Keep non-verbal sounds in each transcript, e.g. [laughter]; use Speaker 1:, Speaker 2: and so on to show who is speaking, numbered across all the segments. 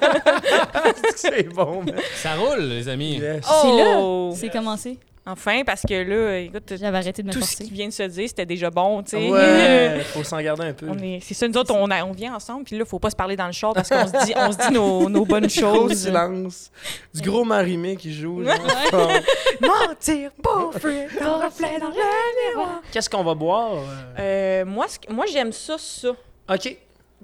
Speaker 1: [laughs] c'est bon, man.
Speaker 2: Ça roule, les amis.
Speaker 1: Yes.
Speaker 3: C'est
Speaker 4: Oh!
Speaker 3: là, c'est commencé.
Speaker 4: Enfin, parce que là, écoute,
Speaker 3: J'avais arrêté de me
Speaker 4: tout ce qui vient de se dire, c'était déjà bon, tu sais.
Speaker 1: Ouais, [laughs] faut s'en garder un peu.
Speaker 4: On est, c'est ça, nous autres, on, a- on vient ensemble, puis là, faut pas se parler dans le char parce qu'on se dit, [laughs] on se dit nos, nos bonnes
Speaker 1: Gros
Speaker 4: choses.
Speaker 1: silence. Du gros marimé qui joue. genre.
Speaker 4: Mentir, un reflet dans le miroir.
Speaker 1: Qu'est-ce qu'on va boire? euh?
Speaker 4: Euh, moi, moi j'aime ça, ça.
Speaker 1: OK.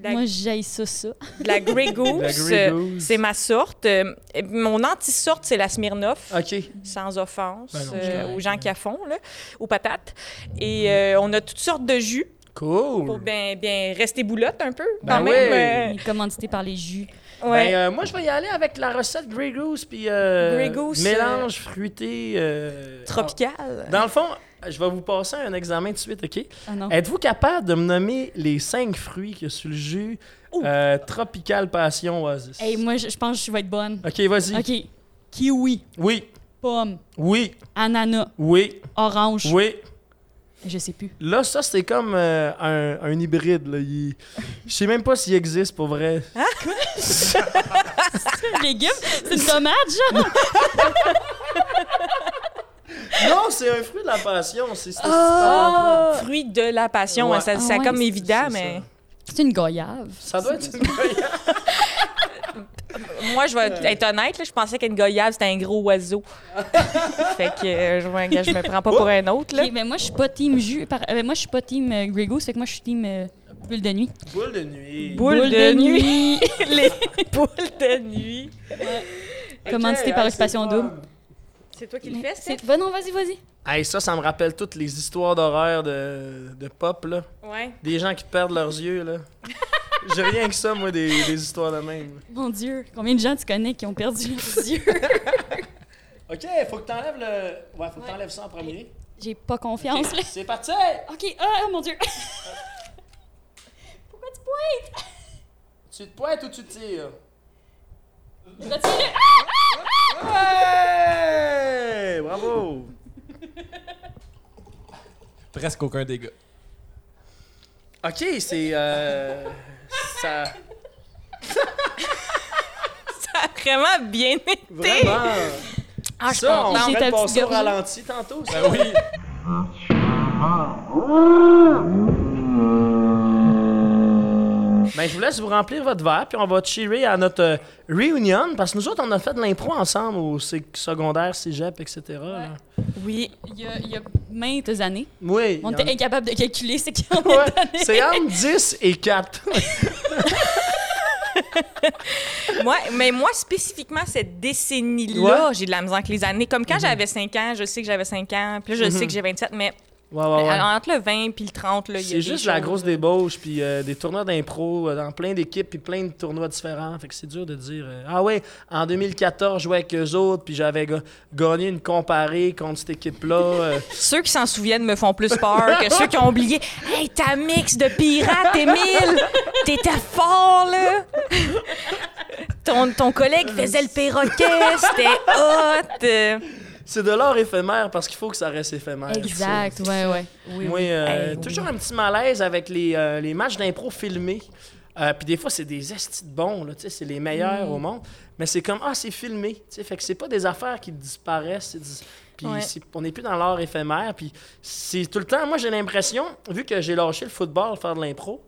Speaker 4: La,
Speaker 3: Moi, j'aille ça, ça.
Speaker 4: de la Grey [laughs] Goose.
Speaker 1: La
Speaker 4: euh,
Speaker 1: Goose.
Speaker 4: C'est ma sorte. Euh, mon anti-sorte, c'est la Smirnoff.
Speaker 1: OK.
Speaker 4: Sans offense
Speaker 1: Ben non,
Speaker 4: euh, aux gens qui à fond, là, aux patates. Et euh, on a toutes sortes de jus pour
Speaker 1: Cool.
Speaker 4: bien, bien rester boulotte un peu,
Speaker 1: Ben
Speaker 4: quand
Speaker 1: oui.
Speaker 4: même.
Speaker 3: Commandité par les jus.
Speaker 4: ouais.
Speaker 1: Ben, euh, moi, je vais y aller avec la recette Grey Goose puis euh,
Speaker 4: Grey Goose,
Speaker 1: mélange fruité. euh,
Speaker 4: Tropical.
Speaker 1: Dans le fond, je vais vous passer un examen tout de suite, OK?
Speaker 3: Ah non.
Speaker 1: Êtes-vous capable de me nommer les cinq fruits qu'il y a sur le jus euh, Tropical Passion Oasis?
Speaker 3: Hey, moi, je, je pense que je vais être bonne.
Speaker 1: OK, vas-y.
Speaker 3: OK. Kiwi,
Speaker 1: Oui,
Speaker 3: pomme,
Speaker 1: oui,
Speaker 3: ananas,
Speaker 1: oui,
Speaker 3: orange.
Speaker 1: oui.
Speaker 3: Je sais plus.
Speaker 1: Là, ça, c'est comme euh, un, un hybride. Là. Il- Je sais même pas s'il existe pour vrai. [laughs]
Speaker 3: C'est un légume? C'est une tomate, genre? [laughs]
Speaker 1: Non, c'est un fruit de la passion. C'est c'est-
Speaker 4: Ah! Fruit de la passion,
Speaker 1: Ouais.
Speaker 4: hein, ça,
Speaker 3: Ah
Speaker 4: c'est
Speaker 3: ouais,
Speaker 4: comme évident, mais
Speaker 3: C'est une goyave.
Speaker 1: Ça doit être une [laughs]
Speaker 4: moi, je vais être honnête, là, je pensais qu'une goyave, c'était un gros oiseau. [laughs] fait que euh, je, me- je me prends pas pour un autre. Là.
Speaker 3: Ben moi, je suis pas team jus. Par- euh, moi, je suis pas team euh, Grey Goose, fait que moi, je suis team euh, bulle de nuit.
Speaker 1: boule de nuit.
Speaker 4: Boule de nuit. [laughs] Les boules de nuit.
Speaker 3: Commandité
Speaker 1: Ok,
Speaker 3: par
Speaker 1: hey,
Speaker 3: Occupation Double.
Speaker 4: C'est toi qui le fais,
Speaker 3: C'est... Ben non, vas-y, vas-y.
Speaker 1: Hey, ça, ça me rappelle toutes les histoires d'horreur de, de pop, là.
Speaker 4: Ouais.
Speaker 1: Des gens qui perdent leurs yeux, là. [laughs] J'ai rien que ça, moi, des, des histoires de même.
Speaker 3: Mon Dieu, combien de gens tu connais qui ont perdu leurs [laughs] yeux? [laughs]
Speaker 1: OK, faut que t'enlèves le... Ouais, faut que t'enlèves ça en premier.
Speaker 3: J'ai pas confiance, là.
Speaker 1: C'est parti!
Speaker 3: Ok, ah, mon Dieu. Pourquoi tu pointes?
Speaker 1: Tu te pointes ou tu tires?
Speaker 3: Retire-le.
Speaker 1: Ouais! Bravo!
Speaker 2: Presque aucun dégât.
Speaker 1: OK, c'est... Euh, ça...
Speaker 4: Ça a vraiment bien été.
Speaker 1: Vraiment...
Speaker 4: Ah, je
Speaker 1: ça, on
Speaker 3: petite
Speaker 1: passer au ralenti tantôt. ça.
Speaker 2: Ben oui.
Speaker 1: Ben, je vous laisse vous remplir votre verre, puis on va cheerer à notre euh, reunion, parce que nous autres, on a fait de l'impro ensemble au secondaire, cégep, etc. là.
Speaker 4: Oui.
Speaker 3: Il y, a, il y a maintes années,
Speaker 1: Oui.
Speaker 3: on
Speaker 1: il y en-
Speaker 3: était incapable de calculer ce qu'il en
Speaker 1: Ouais,
Speaker 3: est
Speaker 1: c'est entre 10 et 4.
Speaker 4: Moi, [laughs] mais moi, spécifiquement, cette décennie-là,
Speaker 1: Ouais.
Speaker 4: j'ai de la misère avec les années. Comme quand j'avais 5 ans, je sais que j'avais 5 ans, puis là, je sais que j'ai 27, mais
Speaker 1: Ouais, ouais, ouais.
Speaker 4: entre le 20 puis le 30, là, il y a
Speaker 1: C'est juste la grosse débauche, puis euh, des tournois d'impro euh, dans plein d'équipes, puis plein de tournois différents. Fait que c'est dur de dire euh, Ah ouais, en 2014, je jouais avec eux autres, puis j'avais ga- gagné une comparée contre cette équipe-là. [laughs]
Speaker 4: Ceux qui s'en souviennent me font plus peur que ceux qui ont oublié. Hey, ta mix de pirates, Émile! T'étais fort, là! Ton, ton collègue faisait le perroquet, c'était hot!
Speaker 1: C'est de l'art éphémère parce qu'il faut que ça reste éphémère.
Speaker 3: Exact, ouais, ouais.
Speaker 4: Oui,
Speaker 1: Moi,
Speaker 4: oui.
Speaker 1: euh,
Speaker 4: Hey, oui.
Speaker 1: toujours un petit malaise avec les, euh, les matchs d'impro filmés. Euh, puis des fois, c'est des estis de bons, là, tu sais, c'est les meilleurs
Speaker 4: Mm.
Speaker 1: au monde. Mais c'est comme, ah, c'est filmé. tu sais, Fait que c'est pas des affaires qui disparaissent. Puis
Speaker 4: Ouais.
Speaker 1: on n'est plus dans l'art éphémère. Puis c'est tout le temps, moi, j'ai l'impression, vu que j'ai lâché le football, faire de l'impro,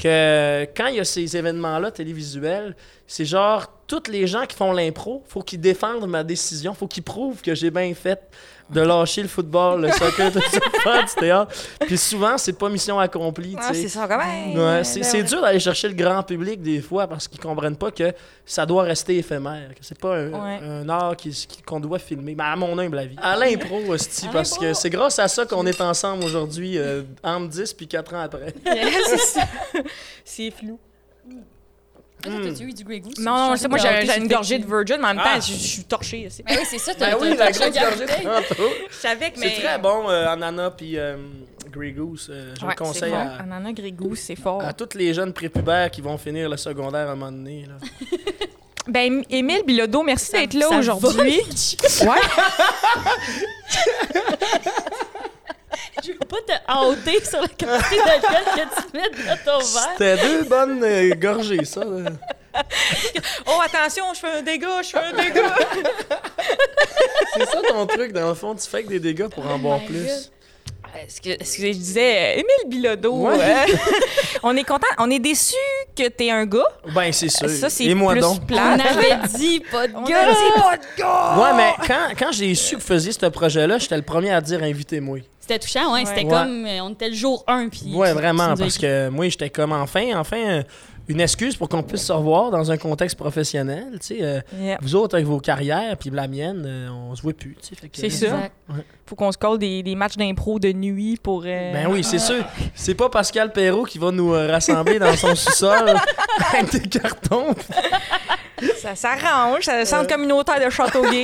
Speaker 1: que quand il y a ces événements-là télévisuels, c'est genre, tous les gens qui font l'impro, faut qu'ils défendent ma décision, faut qu'ils prouvent que j'ai bien fait de lâcher le football, le soccer, [laughs] tout ça, du théâtre. Puis souvent, c'est pas mission accomplie,
Speaker 4: Ah, c'est ça, quand même.
Speaker 1: Ouais, c'est dur d'aller chercher le grand public des fois parce qu'ils comprennent pas que ça doit rester éphémère, que c'est pas un,
Speaker 4: Ouais.
Speaker 1: un art qui- qu'on doit filmer. Mais à mon humble avis. À l'impro,
Speaker 3: À
Speaker 1: parce que c'est grâce à ça qu'on est ensemble aujourd'hui, euh, entre 10 puis 4 ans après. [laughs]
Speaker 4: C'est flou.
Speaker 3: Toi,
Speaker 1: Hmm.
Speaker 3: T'as-tu eu du Grey Goose?
Speaker 4: Non, non, c'est moi, j'ai une gorgée de Virgin, mais en même
Speaker 1: Ah.
Speaker 4: temps, je je suis torchée. aussi.
Speaker 3: Ben oui, c'est ça, [laughs] t'as
Speaker 1: Ben oui, la grosse gorgée de tantôt.
Speaker 4: Je savais que, mais...
Speaker 1: C'est très bon, euh, ananas puis euh, Grey Goose. euh, je
Speaker 4: Ouais,
Speaker 1: le conseille
Speaker 4: c'est
Speaker 1: à,
Speaker 4: bon. Ananas grégou, c'est fort.
Speaker 1: à tous les jeunes prépubères qui vont finir le secondaire à un moment donné. là. [laughs]
Speaker 4: Ben, Émile Bilodeau, merci d'être là
Speaker 3: Ça
Speaker 4: aujourd'hui. Ouais. [laughs] [laughs]
Speaker 3: Je veux pas te hâter sur la quantité d'alcool que tu mets dans ton verre.
Speaker 1: C'était deux bonnes euh, gorgées, ça. là. [laughs]
Speaker 4: Oh, attention, je fais un dégât, je fais un dégât. [laughs]
Speaker 1: C'est ça ton truc, dans le fond, tu fais que des dégâts pour en boire
Speaker 3: my
Speaker 1: plus.
Speaker 3: God.
Speaker 4: Est-ce que, est-ce que je disais, euh, Émile Bilodeau,
Speaker 1: Ouais.
Speaker 4: euh, on est content, on est déçu que t'es un gars.
Speaker 1: Ben, c'est sûr.
Speaker 4: Ça, c'est
Speaker 1: Et moi
Speaker 4: plus
Speaker 1: donc.
Speaker 4: plate.
Speaker 3: On avait dit pas de
Speaker 4: On dit pas de gars!
Speaker 1: Ouais, mais quand, quand j'ai su que vous faisiez ce projet-là, j'étais le premier à dire invitez-moi.
Speaker 3: C'était touchant, ouais. C'était
Speaker 1: Ouais.
Speaker 3: comme. euh, on était le jour 1. Puis,
Speaker 1: Ouais, vraiment, parce que moi, j'étais comme enfin, enfin, euh, une excuse pour qu'on puisse se revoir dans un contexte professionnel. Tu sais, euh,
Speaker 4: Yeah.
Speaker 1: vous autres avec vos carrières, puis la mienne, euh, on se voit plus. tu sais,
Speaker 4: C'est ça.
Speaker 3: Exact.
Speaker 4: Faut qu'on se colle des, des matchs d'impro de nuit pour. euh,
Speaker 1: Ben oui, c'est sûr. C'est pas Pascal Perrault qui va nous rassembler dans son [laughs] sous-sol avec des cartons. [laughs]
Speaker 4: Ça s'arrange, ça centre communautaire de Châteauguay.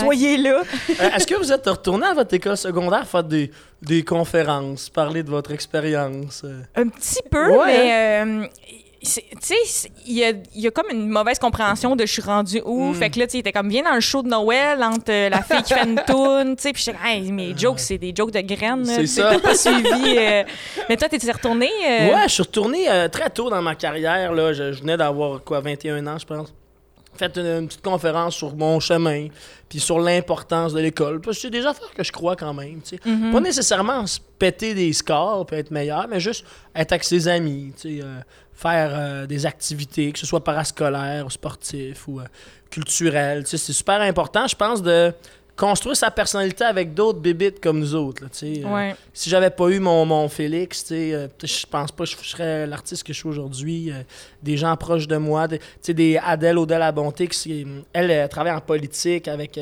Speaker 4: Soyez là.
Speaker 1: Euh, Est-ce que vous êtes retourné à votre école secondaire faire des, des conférences, parler de votre expérience? euh?
Speaker 4: Un petit peu,
Speaker 1: Ouais,
Speaker 4: mais. euh, tu sais, il y a, il y a comme une mauvaise compréhension de je suis rendu où.
Speaker 1: Mm.
Speaker 4: Fait que là, tu sais, il était comme bien dans le show de Noël entre euh, la fille qui fait une [laughs] toune, tu sais. Puis comme, hey, mes jokes, c'est des jokes de graines.
Speaker 1: C'est ça.
Speaker 4: Pas suivi. euh, Mais toi, t'es retourné. euh,
Speaker 1: Ouais, je suis retourné euh, très tôt dans ma carrière. Là. Je, je venais d'avoir quoi, 21 ans, je pense. Fait une, une petite conférence sur mon chemin, puis sur l'importance de l'école. C'est des affaires que je crois quand même.
Speaker 4: Mhm.
Speaker 1: Pas nécessairement se péter des scores puis être meilleur, mais juste être avec ses amis, euh, faire euh, des activités, que ce soit parascolaires, ou sportifs ou euh, culturelles. C'est super important, je pense, de construire sa personnalité avec d'autres bébites comme nous autres. là. Euh,
Speaker 4: Ouais.
Speaker 1: si j'avais pas eu mon, mon Félix, euh, je pense pas que je serais l'artiste que je suis aujourd'hui. euh, des gens proches de moi, des- Adèle Odelle à Bonté, qui, c'est- elle, euh, travaille en politique avec.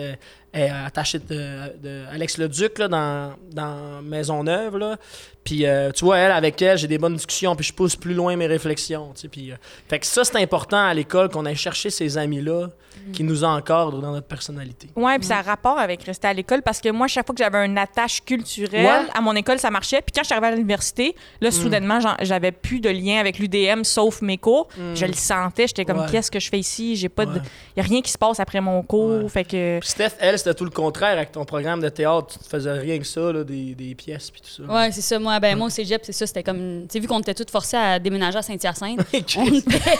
Speaker 1: Elle est attachée de, de Alex Leduc là, dans, dans Maisonneuve. Là. Puis, euh, tu vois, elle, avec elle, j'ai des bonnes discussions, puis je pousse plus loin mes réflexions. tu sais, Puis, euh, fait que ça, c'est important à l'école qu'on aille chercher ces amis-là qui nous encadrent dans notre personnalité.
Speaker 4: Ouais, puis ça a rapport avec rester à l'école parce que moi, chaque fois que j'avais une attache culturelle
Speaker 1: Ouais.
Speaker 4: à mon école, ça marchait. Puis quand je suis arrivée à l'université, là, soudainement, j'en- j'avais plus de lien avec l'UDM sauf mes cours. Je le sentais. J'étais comme,
Speaker 1: Ouais.
Speaker 4: qu'est-ce que je fais ici? J'ai pas de.
Speaker 1: Ouais.
Speaker 4: Y a rien qui se passe après mon cours.
Speaker 1: Ouais.
Speaker 4: Fait que.
Speaker 1: Puis Steph, elle, c'était tout le contraire avec ton programme de théâtre. Tu te faisais rien que ça, là, des, des pièces puis tout ça.
Speaker 3: Ouais, c'est ça. Moi, ben, moi, au cégep, c'est ça. C'était comme. Tu sais, vu qu'on était tous forcés à déménager à Saint-Hyacinthe, [laughs] on était,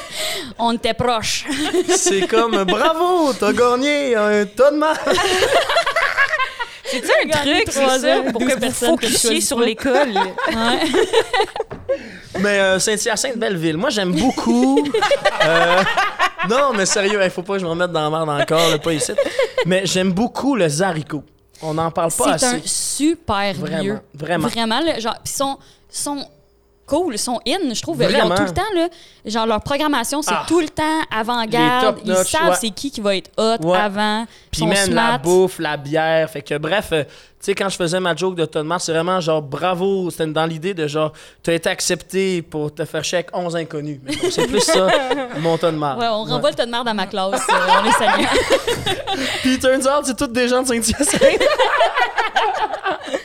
Speaker 3: on était proches.
Speaker 1: C'est comme bravo, t'as gagné un tas [laughs]
Speaker 4: C'est-tu un truc, c'est ça? Pour
Speaker 3: 12
Speaker 4: que vous focussiez sur l'école.
Speaker 3: Ouais.
Speaker 1: Mais euh, Saint-Hyacinthe, belle ville. Moi, j'aime beaucoup. [laughs] euh, non, mais sérieux, il faut pas que je me remette dans la merde encore, là, pas ici. Mais j'aime beaucoup le Zarico. On n'en parle pas
Speaker 3: C'est
Speaker 1: assez.
Speaker 3: un super
Speaker 1: Vraiment,
Speaker 3: lieu.
Speaker 1: vraiment.
Speaker 3: Vraiment, là, genre, ils sont, sont cool, ils sont in, je trouve.
Speaker 1: Vraiment.
Speaker 3: tout le temps, là, genre, leur programmation, c'est
Speaker 1: Ah.
Speaker 3: tout le temps avant-garde. Ils savent
Speaker 1: ouais.
Speaker 3: c'est qui qui va être hot
Speaker 1: Ouais.
Speaker 3: avant.
Speaker 1: Puis même la bouffe, la bière. Fait que bref, euh, tu sais, quand je faisais ma joke de Ton Mars, c'est vraiment genre bravo. C'était dans l'idée de genre, tu as été accepté pour te faire chèque 11 inconnus. C'est plus ça, [laughs] mon Ton Mars.
Speaker 3: Ouais, on renvoie le tas de merde à ma classe. euh, on salue. [laughs]
Speaker 1: Puis turns out, c'est tous des gens de Saint-Hyacinthe. [laughs]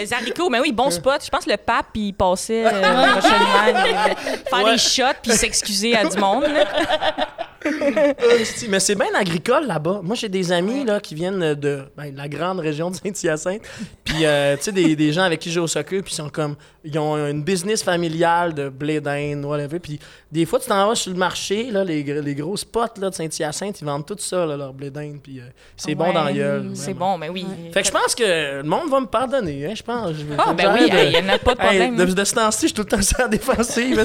Speaker 4: Les haricots, mais oui, bon spot. Je pense que le pape, il passait euh, prochainement. il allait [laughs] faire
Speaker 1: Ouais.
Speaker 4: des shots puis s'excuser à du monde.
Speaker 1: Hostie, Mais c'est bien agricole là-bas. Moi, j'ai des amis là, qui viennent de, ben, de la grande région de Saint-Hyacinthe. Puis, euh, tu sais, des, des gens avec qui j'ai au soccer, puis ils sont comme. Ils ont une business familiale de blé d'Inde, whatever. Puis, des fois, tu t'en vas sur le marché, là, les, les gros spots là, de Saint-Hyacinthe, ils vendent tout ça, là, leur blé d'Inde. Puis, euh, c'est bon dans la gueule.
Speaker 4: C'est bon, mais oui.
Speaker 1: Fait que je pense que le monde va me pardonner, hein, je pense.
Speaker 4: Ah, ben oui, il n'y en a pas de
Speaker 1: Hey,
Speaker 4: problème.
Speaker 1: de, de ce temps-ci, je suis tout le temps sur la défensive.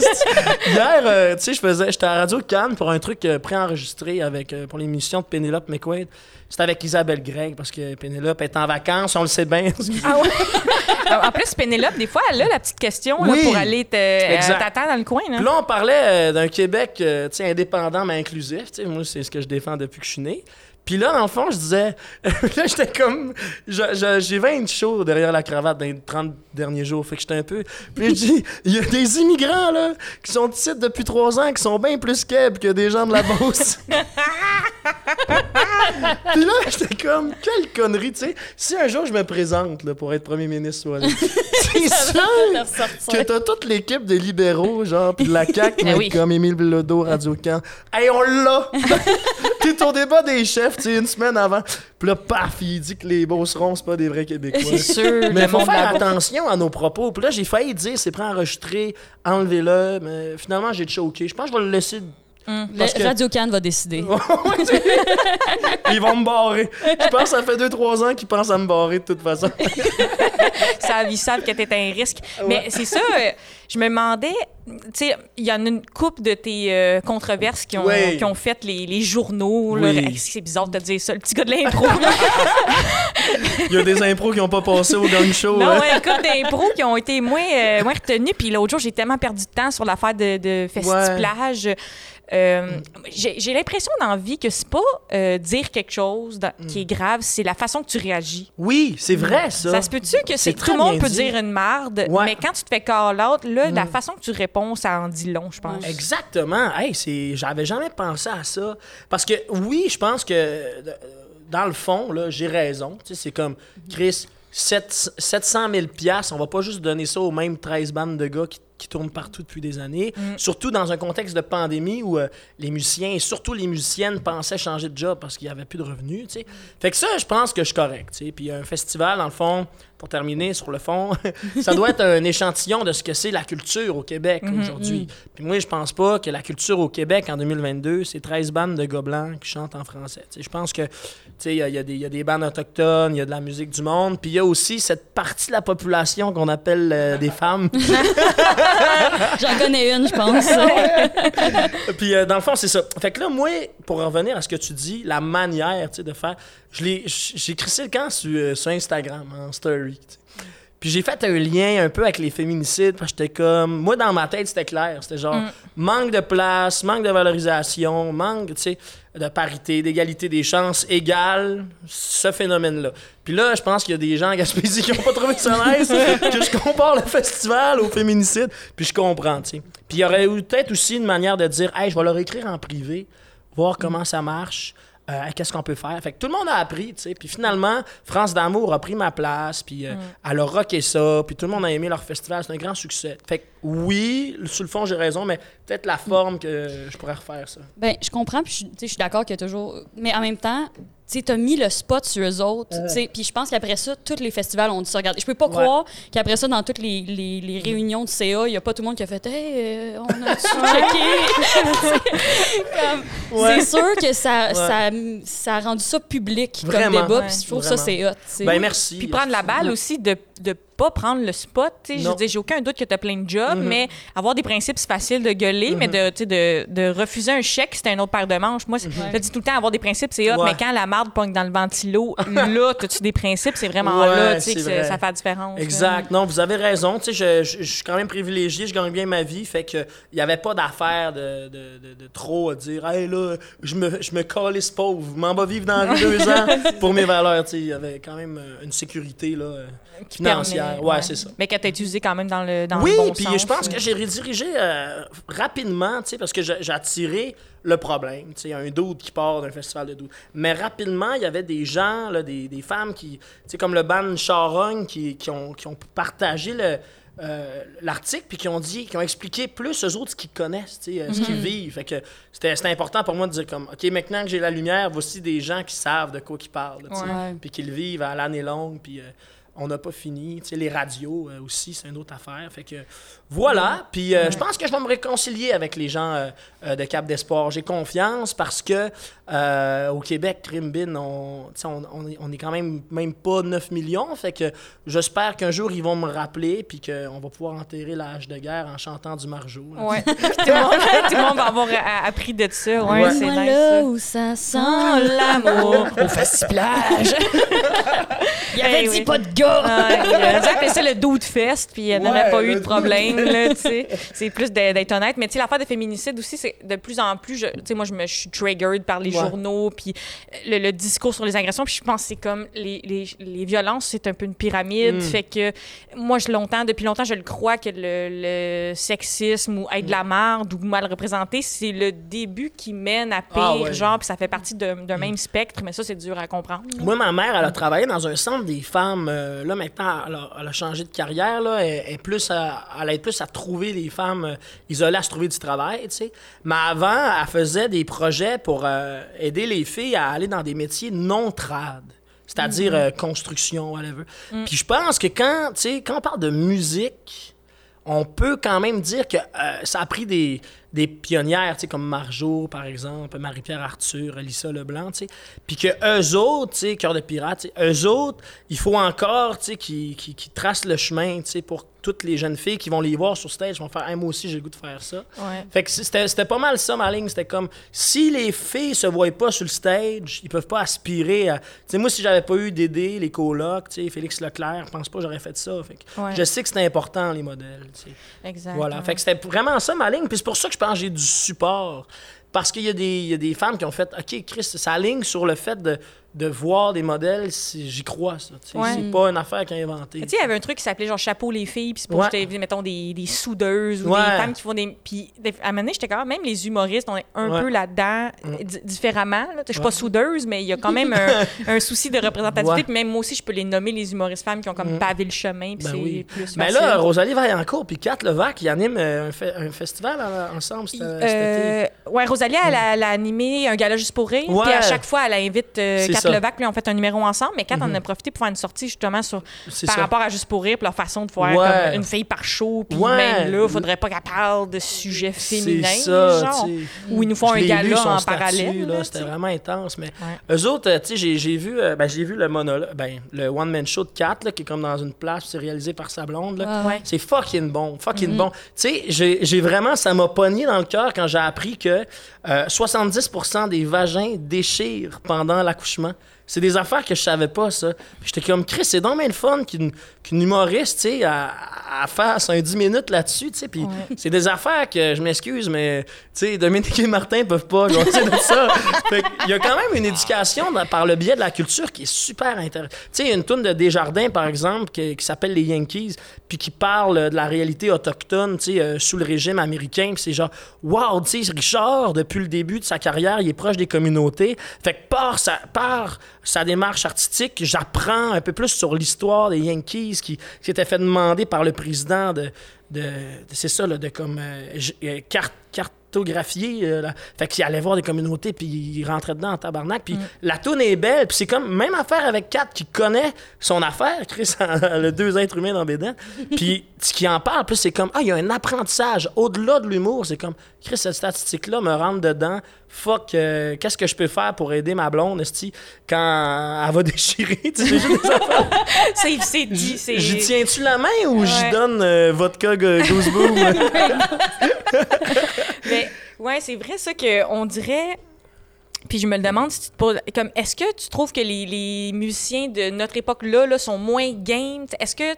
Speaker 1: Hier, euh, tu sais, je faisais, j'étais à Radio Cannes pour un truc euh, préenregistré avec euh, pour l'émission de Pénélope McQuaid. C'était avec Isabelle Gregg parce que Pénélope est en vacances, on le sait bien. [laughs]
Speaker 4: Ah ouais? En plus, Pénélope, des fois, elle a la petite question là, pour aller te- euh, t'attendre dans le coin. Là.
Speaker 1: Là, on parlait euh, d'un Québec euh, indépendant mais inclusif. Moi, c'est ce que je défends depuis que je suis né. Puis là, dans le fond, je disais, [laughs] là, j'étais comme, j'ai 20 shows derrière la cravate dans les 30 derniers jours, fait que j'étais un peu. Puis je dis, [laughs] il y a des immigrants, là, qui sont ici depuis 3 ans, qui sont bien plus keb que des gens de la Beauce. [laughs] Puis là, j'étais comme, quelle connerie, tu sais. Si un jour je me présente, là, pour être premier ministre, voilà, c'est sûr que t'as toute l'équipe des libéraux, genre, pis de la CAQ,
Speaker 4: oui.
Speaker 1: être comme Émile Bilodeau, Radio Can. Hey, on l'a! Au débat des chefs, tu sais, une semaine avant. Puis là, paf, il dit que les Beaucerons, c'est pas des vrais Québécois.
Speaker 4: C'est sûr.
Speaker 1: Mais faut faire attention à nos propos. Puis là, j'ai failli dire, c'est prêt enregistré, enlevez-le. Mais finalement, j'ai choqué. Je pense que je vais le laisser Parce que-
Speaker 3: Radio Can va décider. [laughs]
Speaker 1: Ils vont me barrer. Je pense que ça fait 2-3 ans qu'ils pensent à me barrer de toute façon. [laughs]
Speaker 4: Savent, ils savent que t'es un risque. Mais c'est ça, euh, je me demandais, tu sais, il y en a une couple de tes euh, controverses qui ont,
Speaker 1: Oui.
Speaker 4: qui ont fait les, les journaux. là.
Speaker 1: Oui.
Speaker 4: Hey, C'est bizarre de te dire ça, le petit gars de l'impro. [laughs]
Speaker 1: Il y a des impros qui n'ont pas passé au gang show.
Speaker 4: non,
Speaker 1: hein.
Speaker 4: ouais, couple d'impro qui ont été moins, euh, moins retenus. Puis l'autre jour, j'ai tellement perdu de temps sur l'affaire de, de Festiplage. Euh, j'ai j'ai l'impression dans la vie que c'est pas euh, dire quelque chose dans- qui est grave, c'est la façon que tu réagis.
Speaker 1: Oui, c'est vrai, ça.
Speaker 4: Ça se peut-tu que
Speaker 1: C'est
Speaker 4: tout le monde peut
Speaker 1: dit.
Speaker 4: dire une marde,
Speaker 1: Ouais.
Speaker 4: mais quand tu te fais call out, là, la façon que tu réponds, ça en dit long, je pense.
Speaker 1: Exactement. Hey, c'est... J'avais jamais pensé à ça. Parce que, oui, je pense que, euh, dans le fond, là, j'ai raison. Tu sais, c'est comme, Chris, 7 700 000 piastres, on va pas juste donner ça aux mêmes 13 bandes de gars qui, qui tournent partout depuis des années. Surtout dans un contexte de pandémie où euh, les musiciens, et surtout les musiciennes, pensaient changer de job parce qu'il y avait plus de revenus, tu sais. Fait que ça, je pense que je suis correct, tu sais. Puis un festival, dans le fond, pour terminer sur le fond, [laughs] ça doit être un échantillon de ce que c'est la culture au Québec aujourd'hui. Puis moi, je pense pas que la culture au Québec en 2022, c'est 13 bandes de blancs qui chantent en français. Je pense que, il y, y y a des bandes autochtones, il y a de la musique du monde, puis il y a aussi cette partie de la population qu'on appelle euh, des femmes. [laughs] [laughs]
Speaker 3: J'en connais une, je pense. [laughs]
Speaker 1: Puis euh, dans le fond, c'est ça. Fait que là, moi, pour revenir à ce que tu dis, la manière de faire, j'ai crissé le camp sur, euh, Instagram, en story. tu sais. Puis j'ai fait un lien un peu avec les féminicides, parce que j'étais comme. Moi, dans ma tête, c'était clair. C'était genre manque de place, manque de valorisation, manque, tu sais, de parité, d'égalité des chances égale ce phénomène-là. Puis là, je pense qu'il y a des gens à Gaspésie qui n'ont pas trouvé ça nice [laughs] que je compare le festival au féminicide. Puis je comprends, tu sais. Puis il y aurait eu peut-être aussi une manière de dire Hey, je vais leur écrire en privé, voir comment ça marche. Euh, qu'est-ce qu'on peut faire? Fait que tout le monde a appris, tu sais. Puis finalement, France d'Amour a pris ma place, puis euh, elle a rocké ça, puis tout le monde a aimé leur festival. C'est un grand succès. Fait que oui, sur le fond, j'ai raison, mais peut-être la forme que je pourrais refaire ça.
Speaker 3: Ben, je comprends, puis je suis d'accord qu'il y a toujours. Mais en même temps, tu t'as mis le spot sur eux autres, sais, puis je pense qu'après ça, tous les festivals ont dû se regarder. Je peux pas
Speaker 1: Ouais.
Speaker 3: croire qu'après ça, dans toutes les, les, les réunions de CA, il y a pas tout le monde qui a fait Hey, euh, on a [laughs] checké. C'est sûr que ça, ça, ça a rendu ça public
Speaker 1: Vraiment.
Speaker 3: comme débat, puis je trouve ça, c'est hot.
Speaker 1: Ben merci.
Speaker 4: Puis prendre la balle aussi de de pas prendre le spot, je veux dire, j'ai aucun doute que tu as plein de jobs,
Speaker 1: Mhm.
Speaker 4: mais avoir des principes, c'est facile de gueuler, mais de, sais, de, de refuser un chèque, c'est un autre paire de manches. Moi, c'est- je dis tout le temps, avoir des principes, c'est hot,
Speaker 1: Ouais.
Speaker 4: mais quand la marde pogne dans le ventilo, [laughs] là, as-tu des principes, c'est vraiment
Speaker 1: Ouais,
Speaker 4: là, que
Speaker 1: vrai.
Speaker 4: ça, fait la différence. là.
Speaker 1: Exact. Non, vous avez raison. Je, je- je suis quand même privilégié, je gagne bien ma vie. Fait que il n'y avait pas d'affaire de, trop à dire Hey là, je me, je me calisse pauvre, m'en va vivre dans deux [laughs] ans pour mes valeurs. Il y avait quand même euh, une sécurité là, euh,
Speaker 4: Qui
Speaker 1: financière.
Speaker 4: permet,
Speaker 1: ouais, c'est ça.
Speaker 4: Mais que tu utilisé quand même dans le, dans
Speaker 1: oui,
Speaker 4: le bon
Speaker 1: puis
Speaker 4: sens.
Speaker 1: je pense que j'ai redirigé euh, rapidement, tu sais, parce que j'ai attiré le problème, tu sais, un doute qui part d'un festival de doute. Mais rapidement, il y avait des gens, là, des, des femmes qui, tu sais, comme le band Charogne, qui, qui, ont, qui ont partagé le euh, l'article puis qui ont dit qui ont expliqué plus eux autres ce qu'ils connaissent tu sais euh, ce qu'ils vivent fait que c'était important pour moi de dire comme ok maintenant que j'ai la lumière voici des gens qui savent de quoi qu'ils parlent tu sais,
Speaker 3: Ouais.
Speaker 1: puis qu'ils le vivent à l'année longue puis euh, on n'a pas fini tu sais les radios euh, aussi c'est une autre affaire fait que voilà puis euh, je pense que je vais me réconcilier avec les gens euh, euh, de Cap d'Espoir j'ai confiance parce que euh, au Québec Crimbin on, on, on est, quand même même pas 9 millions fait que j'espère qu'un jour ils vont me rappeler puis qu'on va pouvoir enterrer l'âge de guerre en chantant du margeau.
Speaker 4: Ouais. [laughs] tout, le monde, tout le monde va avoir appris de ça. Ouais,
Speaker 1: Ouais.
Speaker 4: c'est nice.
Speaker 3: là
Speaker 4: ça.
Speaker 3: où ça sent
Speaker 4: l'amour.
Speaker 1: au festiplage
Speaker 3: Il avait dit
Speaker 4: oui.
Speaker 3: pas de gars.
Speaker 4: Ouais, il a dit appelé ça le dude fest, puis il n'y
Speaker 1: Ouais,
Speaker 4: pas eu de problème, là, tu sais. C'est plus de- d'être honnête. Mais tu sais, l'affaire des féminicides aussi, c'est de plus en plus, je- tu sais, moi, je me je suis triggered par les
Speaker 1: Ouais.
Speaker 4: journaux, puis le, le discours sur les agressions, puis je pense que c'est comme les, les, les violences, c'est un peu une pyramide.
Speaker 1: Mm.
Speaker 4: Fait que moi, je longtemps, depuis longtemps, je le crois que le, le sexisme ou être de la merde ou mal représenté, c'est le début qui mène à pire,
Speaker 1: Ah ouais.
Speaker 4: genre, puis ça fait partie d'un d'un même spectre, mais ça, c'est dur à comprendre.
Speaker 1: Moi, ma mère, elle a travaillé dans un centre des femmes. euh, là, maintenant, elle a, elle a changé de carrière. Là, elle, plus à, elle aide plus à trouver les femmes euh, isolées à se trouver du travail, tu sais. Mais avant, elle faisait des projets pour euh, aider les filles à aller dans des métiers non trad. C'est-à-dire euh, construction, whatever. Puis je pense que quand, quand on parle de musique, on peut quand même dire que euh, ça a pris des, des pionnières, comme Marjo, par exemple, Marie-Pierre Arthur, Lisa Leblanc. Puis que eux autres, tu sais, Cœur de pirate, eux autres, il faut encore, tu sais, qu'ils qui, tracent le chemin, tu pour toutes les jeunes filles qui vont les voir sur stage vont faire hey, moi aussi j'ai le goût de faire ça
Speaker 4: Ouais.
Speaker 1: fait que c'était c'était pas mal ça ma ligne c'était comme si les filles se voient pas sur le stage ils peuvent pas aspirer à tu sais moi si j'avais pas eu Dédé les colocs tu sais Félix Leclerc je pense pas que j'aurais fait ça fait que
Speaker 4: Ouais.
Speaker 1: je sais que c'était important les modèles tu sais.
Speaker 4: Exact.
Speaker 1: Voilà. Fait que c'était vraiment ça ma ligne. Puis c'est pour ça que je pense que j'ai du support. Parce qu'il y, a des- il y a des femmes qui ont fait OK, Chris, ça ligne sur le fait de, de voir des modèles, j'y crois, ça.
Speaker 4: Ouais.
Speaker 1: C'est pas une affaire qui a inventé.
Speaker 4: Tu sais, il y avait un truc qui s'appelait genre chapeau les filles, puis c'est pour
Speaker 1: Ouais.
Speaker 4: j'étais, mettons, des, des soudeuses ou
Speaker 1: Ouais.
Speaker 4: des femmes qui font des. Puis à un moment donné, j'étais quand même, même les humoristes, on est un peu là-dedans, euh, di- différemment. là. Je suis pas soudeuse, mais il y a quand même un, [laughs] un souci de représentativité. Puis même moi aussi, je peux les nommer les humoristes femmes qui ont comme
Speaker 1: Mm.
Speaker 4: pavé le chemin, puis
Speaker 1: Ben
Speaker 4: c'est
Speaker 1: oui.
Speaker 4: plus
Speaker 1: Mais
Speaker 4: facile.
Speaker 1: là, Rosalie Vaillancourt puis Kat Levac, ils animent euh, un, fe- un festival en- ensemble cet, cet été.
Speaker 4: Euh, ouais, Rosalie, elle, a- elle a animé un gala juste pour rire. Puis à chaque fois, elle invite euh,
Speaker 1: Mhm.
Speaker 4: Levac, puis on fait un numéro ensemble. Mais Kat en a profité pour faire une sortie justement sur, par
Speaker 1: ça.
Speaker 4: rapport à Juste pour rire, puis leur façon de faire
Speaker 1: Ouais.
Speaker 4: comme une fille par show. Puis
Speaker 1: Ouais.
Speaker 4: même là, faudrait pas qu'elle parle de sujets féminins. Genre. Ou ils nous font
Speaker 1: Je
Speaker 4: un gala en
Speaker 1: statut,
Speaker 4: parallèle.
Speaker 1: C'était vraiment intense. Mais
Speaker 4: Ouais.
Speaker 1: eux autres, euh, tu sais, j'ai- vu, euh, ben, vu le monologue, ben, le one-man show de Kat, là, qui est comme dans une place, c'est réalisé par sa blonde. C'est fucking bon, fucking
Speaker 3: Mhm.
Speaker 1: bon. Tu sais, j'ai j'ai vraiment, ça m'a pogné dans le cœur quand j'ai appris que euh, 70% des vagins déchirent pendant l'accouchement. one. C'est des affaires que je savais pas, ça. J'étais comme, Chris, c'est donc bien le fun qu'une qu'une humoriste, tu sais, à, à fasse un 10 minutes là-dessus, tu sais. Puis
Speaker 4: Ouais.
Speaker 1: c'est des affaires que, je m'excuse, mais, tu sais, Dominique et Martin peuvent pas jaser de ça. [laughs] Fait qu'il y a quand même une éducation dans- par le biais de la culture qui est super intéressante. Tu sais, il y a une tourne de Desjardins, par exemple, qui, qui s'appelle Les Yankees, puis qui parle de la réalité autochtone, tu sais, euh, sous le régime américain. Puis c'est genre, wow, tu sais, Richard, depuis le début de sa carrière, il est proche des communautés. Fait que par sa, par sa démarche artistique, j'apprends un peu plus sur l'histoire des Yankees qui, qui s'était fait demander par le président de, de, de- c'est ça, là, de comme euh, euh, carte, cartographier. euh, là. Fait qu'il allait voir des communautés, puis il rentrait dedans en tabarnak. Puis la toune est belle, puis c'est comme même affaire avec Kat qui connaît son affaire, Chris, [laughs] le deux êtres humains dans Bédan. [laughs] Puis ce qui en parle, plus c'est comme, ah, il y a un apprentissage au-delà de l'humour. C'est comme, Chris, cette statistique-là me rentre dedans. Fuck, euh, qu'est-ce que je peux faire pour aider ma blonde, esti, quand elle va [laughs] déchirer? [laughs]
Speaker 4: C'est c'est dit. c'est-
Speaker 1: J'y tiens-tu la main ou j'y
Speaker 4: Ouais.
Speaker 1: donne euh, vodka go- goose boom? [laughs]
Speaker 4: Mais ouais, c'est vrai ça qu'on dirait. Puis je me le demande si tu te poses. Comme, est-ce que tu trouves que les, les musiciens de notre époque-là là, sont moins game? Est-ce que.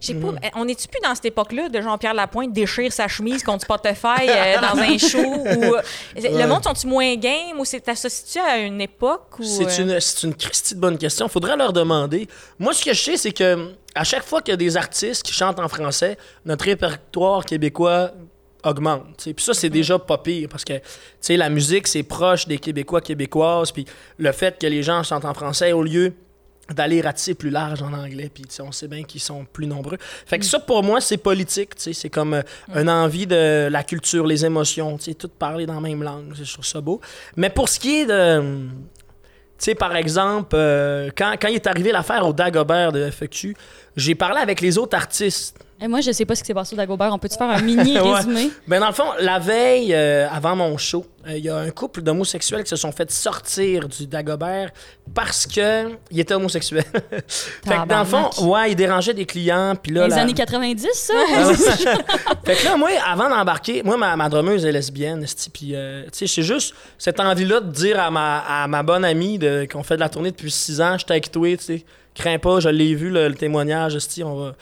Speaker 4: tu- pas,
Speaker 1: Mhm.
Speaker 4: on est-tu plus dans cette époque-là de Jean-Pierre Lapointe déchire sa chemise contre Spotify euh, [laughs] dans un show? Ou, Le monde sont-tu moins game ou c'est associé à une époque? Ou,
Speaker 1: C'est
Speaker 4: euh,
Speaker 1: une, c'est une Christie de bonne question. Faudrait leur demander. Moi, ce que je sais, c'est que à chaque fois qu'il y a des artistes qui chantent en français, notre répertoire québécois augmente. Puis ça, c'est déjà pas pire parce que la musique, c'est proche des Québécois, Québécoises. Puis le fait que les gens chantent en français au lieu d'aller ratisser plus large en anglais, puis on sait bien qu'ils sont plus nombreux. Fait que ça, pour moi, c'est politique, c'est comme euh, une envie de la culture, les émotions, tout parler dans la même langue, je trouve ça beau. Mais pour ce qui est de... Tu sais, par exemple, euh, quand, quand il est arrivé l'affaire au Dagobert de FQ, j'ai parlé avec les autres artistes.
Speaker 3: Et moi, je sais pas ce qui s'est passé au Dagobert. On peut-tu faire un mini [laughs]
Speaker 1: Ouais.
Speaker 3: résumé?
Speaker 1: Ben, dans le fond, la veille, euh, avant mon show, euh, il y a un couple d'homosexuels qui se sont fait sortir du Dagobert parce que il était homosexuel. [laughs] fait que dans le fond, ouais, il dérangeait des clients, puis là...
Speaker 3: Les
Speaker 1: la-
Speaker 3: années 90, ça?
Speaker 1: Ah [laughs] fait que là, moi, avant d'embarquer, moi, ma, ma drummeuse est lesbienne, puis, euh, tu sais, c'est juste cette envie-là de dire à ma, à ma bonne amie qu'on fait de la tournée depuis six ans, je toi, tu sais, crains pas, je l'ai vu, le, le témoignage, esti, on va...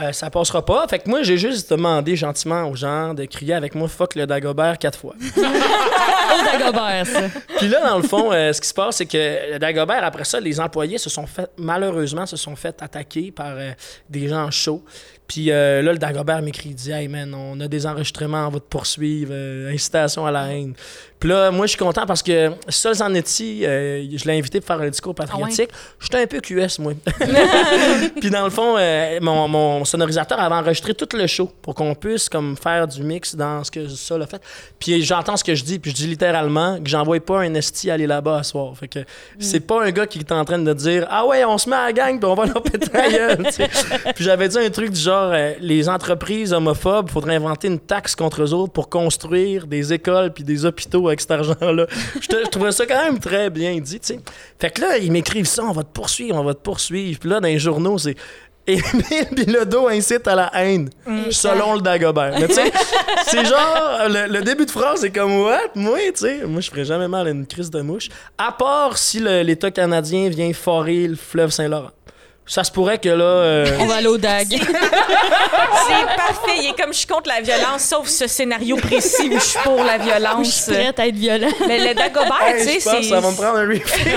Speaker 1: euh, ça passera pas. Fait que moi, j'ai juste demandé gentiment aux gens de crier avec moi fuck le Dagobert quatre fois. [laughs]
Speaker 3: au Dagobert, ça.
Speaker 1: Puis là, dans le fond, euh, ce qui se passe, c'est que le Dagobert, après ça, les employés se sont fait, malheureusement, se sont fait attaquer par euh, des gens chauds. Puis euh, là, le Dagobert m'écrit, il dit Hey man, on a des enregistrements, on va te poursuivre, euh, incitation à la haine. Puis là, moi, je suis content parce que Sol Zanetti, euh, je l'ai invité pour faire un discours patriotique. J'étais un peu QS, moi. [laughs] [laughs] Puis dans le fond, euh, mon, sonorisateur avait enregistré tout le show pour qu'on puisse comme faire du mix dans ce que ça l'a fait. Puis j'entends ce que je dis, puis je dis littéralement que j'envoie pas un esti aller là-bas à soir. Fait que c'est pas un gars qui est en train de dire ah ouais on se met à la gang puis on va leur péter. Puis j'avais dit un truc du genre euh, les entreprises homophobes, faudrait inventer une taxe contre eux autres pour construire des écoles puis des hôpitaux avec cet argent-là. [laughs] je, trouvais ça quand même très bien dit, tu sais. Fait que là, ils m'écrivent ça, on va te poursuivre, on va te poursuivre. Puis là, dans les journaux, c'est Émile Bilodeau incite à la haine, selon le Dagobert. Mais tu sais, c'est genre, le, le début de phrase, c'est comme, what? Moi, tu sais, moi, je ferais jamais mal à une crise de mouche. À part si le- l'État canadien vient forer le fleuve Saint-Laurent. Ça se pourrait que là. euh,
Speaker 3: On va aller au DAG. [laughs]
Speaker 4: C'est parfait. Il est comme je suis contre la violence, sauf ce scénario précis où je suis pour la
Speaker 3: Je
Speaker 4: violence.
Speaker 3: suis prête à être violent.
Speaker 4: Le, le Dagobert,
Speaker 1: hey,
Speaker 4: tu sais,
Speaker 1: je
Speaker 4: c'est.
Speaker 1: ça va me prendre un refill.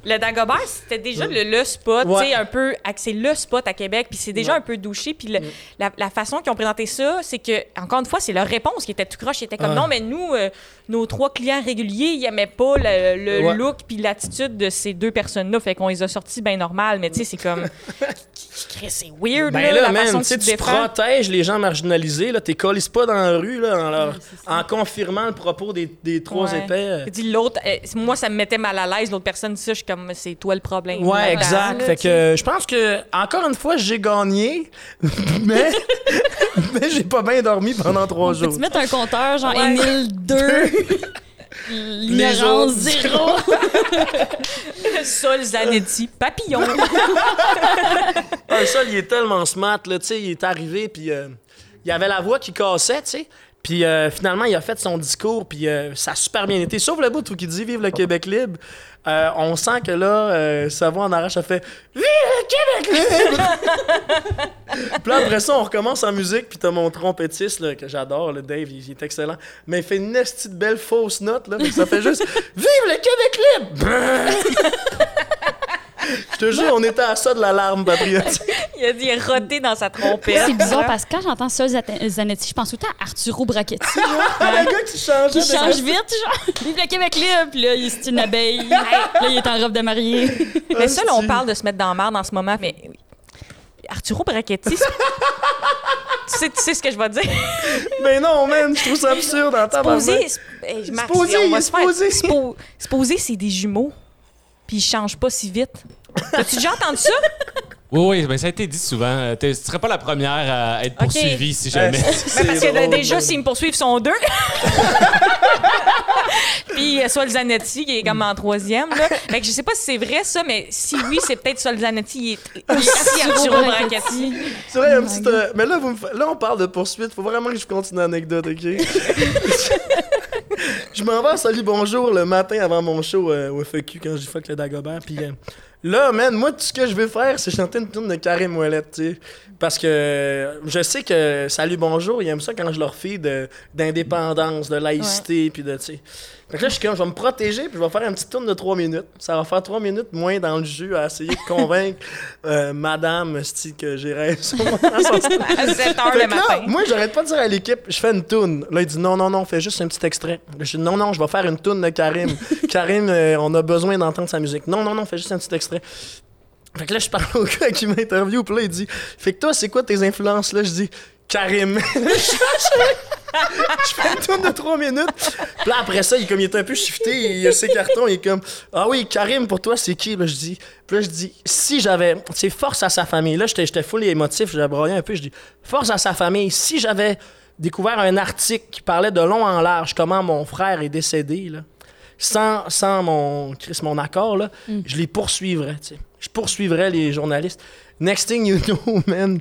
Speaker 1: [laughs]
Speaker 4: Le Dagobert, c'était déjà le, le spot,
Speaker 1: Ouais.
Speaker 4: tu sais, un peu. C'est le spot à Québec, puis c'est déjà
Speaker 1: Ouais.
Speaker 4: un peu douché. Puis la, la façon qu'ils ont présenté ça, c'est que, encore une fois, c'est leur réponse qui était tout croche. Ils étaient comme non, mais nous, euh, nos trois clients réguliers, ils aimaient pas le, look puis l'attitude de ces deux personnes-là. Fait qu'on les a sortis bien normal, mais tu sais, c'est comme. [laughs] c'est weird,
Speaker 1: Ben
Speaker 4: là,
Speaker 1: là,
Speaker 4: la
Speaker 1: man,
Speaker 4: façon
Speaker 1: tu
Speaker 4: que te
Speaker 1: protèges les gens marginalisés, là, t'es colles pas dans la rue, là, en, leur- en confirmant le propos des, des trois épais. euh.
Speaker 4: Dit l'autre, euh, moi, ça me mettait mal à l'aise. L'autre personne ça, je comme, c'est toi le problème.
Speaker 1: Ouais, exact.
Speaker 4: là,
Speaker 1: Fait
Speaker 4: tu
Speaker 1: que je pense que, encore une fois, j'ai gagné, [laughs] mais, [laughs] mais j'ai pas bien dormi pendant trois jours.
Speaker 3: Peux-tu mettre un compteur, genre
Speaker 4: Ouais.
Speaker 3: Émile 2, [laughs] l'ignorance 0.
Speaker 4: Sol Zanetti, papillon.
Speaker 1: Ah, ça, il est tellement smart, là, tu sais, il est arrivé, puis euh, il avait la voix qui cassait, tu sais. Puis euh, finalement, il a fait son discours, puis euh, ça a super bien été. Sauf le bout où il dit Vive le Québec libre. Euh, on sent que là, euh, sa voix en arrache, ça fait Vive le Québec libre! puis là, après ça, on recommence en musique, puis t'as mon trompettiste, là, que j'adore, le Dave, il, il est excellent. Mais il fait une esti de belle fausse note, là, mais ça fait juste Vive le Québec libre! [laughs] Je te jure, on était à ça de l'alarme patriotique.
Speaker 4: Il a dit roté dans sa trompette.
Speaker 3: C'est bizarre parce que quand j'entends Sol Zat- Zanetti, je pense tout le temps à Arturo Brachetti, [laughs] genre,
Speaker 1: Le gars qui changeait
Speaker 3: qui change vite, genre. Vive le Québec libre, puis là, il est une abeille. [laughs] là, il est en robe de mariée. [laughs]
Speaker 4: Mais ça, là, on parle de se mettre dans la merde en ce moment, mais Arturo Brachetti, c'est- tu, sais, tu sais ce que je vais dire?
Speaker 1: Mais non, man, je trouve ça absurde en il
Speaker 4: se faire-
Speaker 1: supposé.
Speaker 4: Spo- Sposer, c'est des jumeaux, puis ils changent pas si vite. As-tu déjà entendu ça?
Speaker 2: Oui, oui, ben ça a été dit souvent. Euh, Tu serais pas la première à être poursuivie si jamais.
Speaker 1: Euh, [laughs]
Speaker 4: Ben, parce que
Speaker 1: drôle,
Speaker 4: déjà, s'ils me poursuivent, ils sont deux. [laughs] Puis euh, Solzanetti, qui est comme en troisième. Là. Fait que je sais pas si c'est vrai, ça, mais si oui, c'est peut-être Solzanetti. Il est Brachetti. [laughs]
Speaker 1: C'est vrai, un petit. euh, mais là, vous là, on parle de poursuite. Faut vraiment que je continue l'anecdote, ok? je m'en vais à Salut Bonjour le matin avant mon show euh, au FEQ quand j'ai fuck le Dagobert. Puis euh, là, man, moi, tout ce que je veux faire, c'est chanter une tune de Karim Ouellette, tu sais. Parce que je sais que Salut Bonjour, ils aiment ça quand je leur fais de- d'indépendance, de laïcité, puis de, tu sais. Que là, je suis comme, je vais me protéger, puis je vais faire une petite tourne de 3 minutes. Ça va faire 3 minutes moins dans le jus à essayer de convaincre [laughs] euh, madame, style, que j'ai raison. [laughs]
Speaker 4: À 7 heures
Speaker 1: Fait
Speaker 4: le matin.
Speaker 1: moi, j'arrête pas de dire à l'équipe, je fais une toune. Là, il dit non, non, non, fais juste un petit extrait. Je dis non, non, je vais faire une toune de Karim. [laughs] Karim, euh, on a besoin d'entendre sa musique. Non, non, non, fais juste un petit extrait. Fait que là, je parle au gars qui m'interviewe, puis là, il dit Fait que toi, c'est quoi tes influences là? Je dis Karim. [laughs] je fais une tourne de 3 minutes. Puis là, après ça, il, comme, il est un peu shifté, il a ses cartons, il est comme Ah oui, Karim, pour toi, c'est qui? Là, je dis Puis là, je dis Si j'avais. C'est force à sa famille. Là, j'étais j'étais full émotif, j'ai broyé un peu. Je dis Force à sa famille. Si j'avais découvert un article qui parlait de long en large, comment mon frère est décédé, là, sans, sans mon, Chris, mon accord, là, je les poursuivrais. Je poursuivrais les journalistes. Next thing you know, [laughs] man,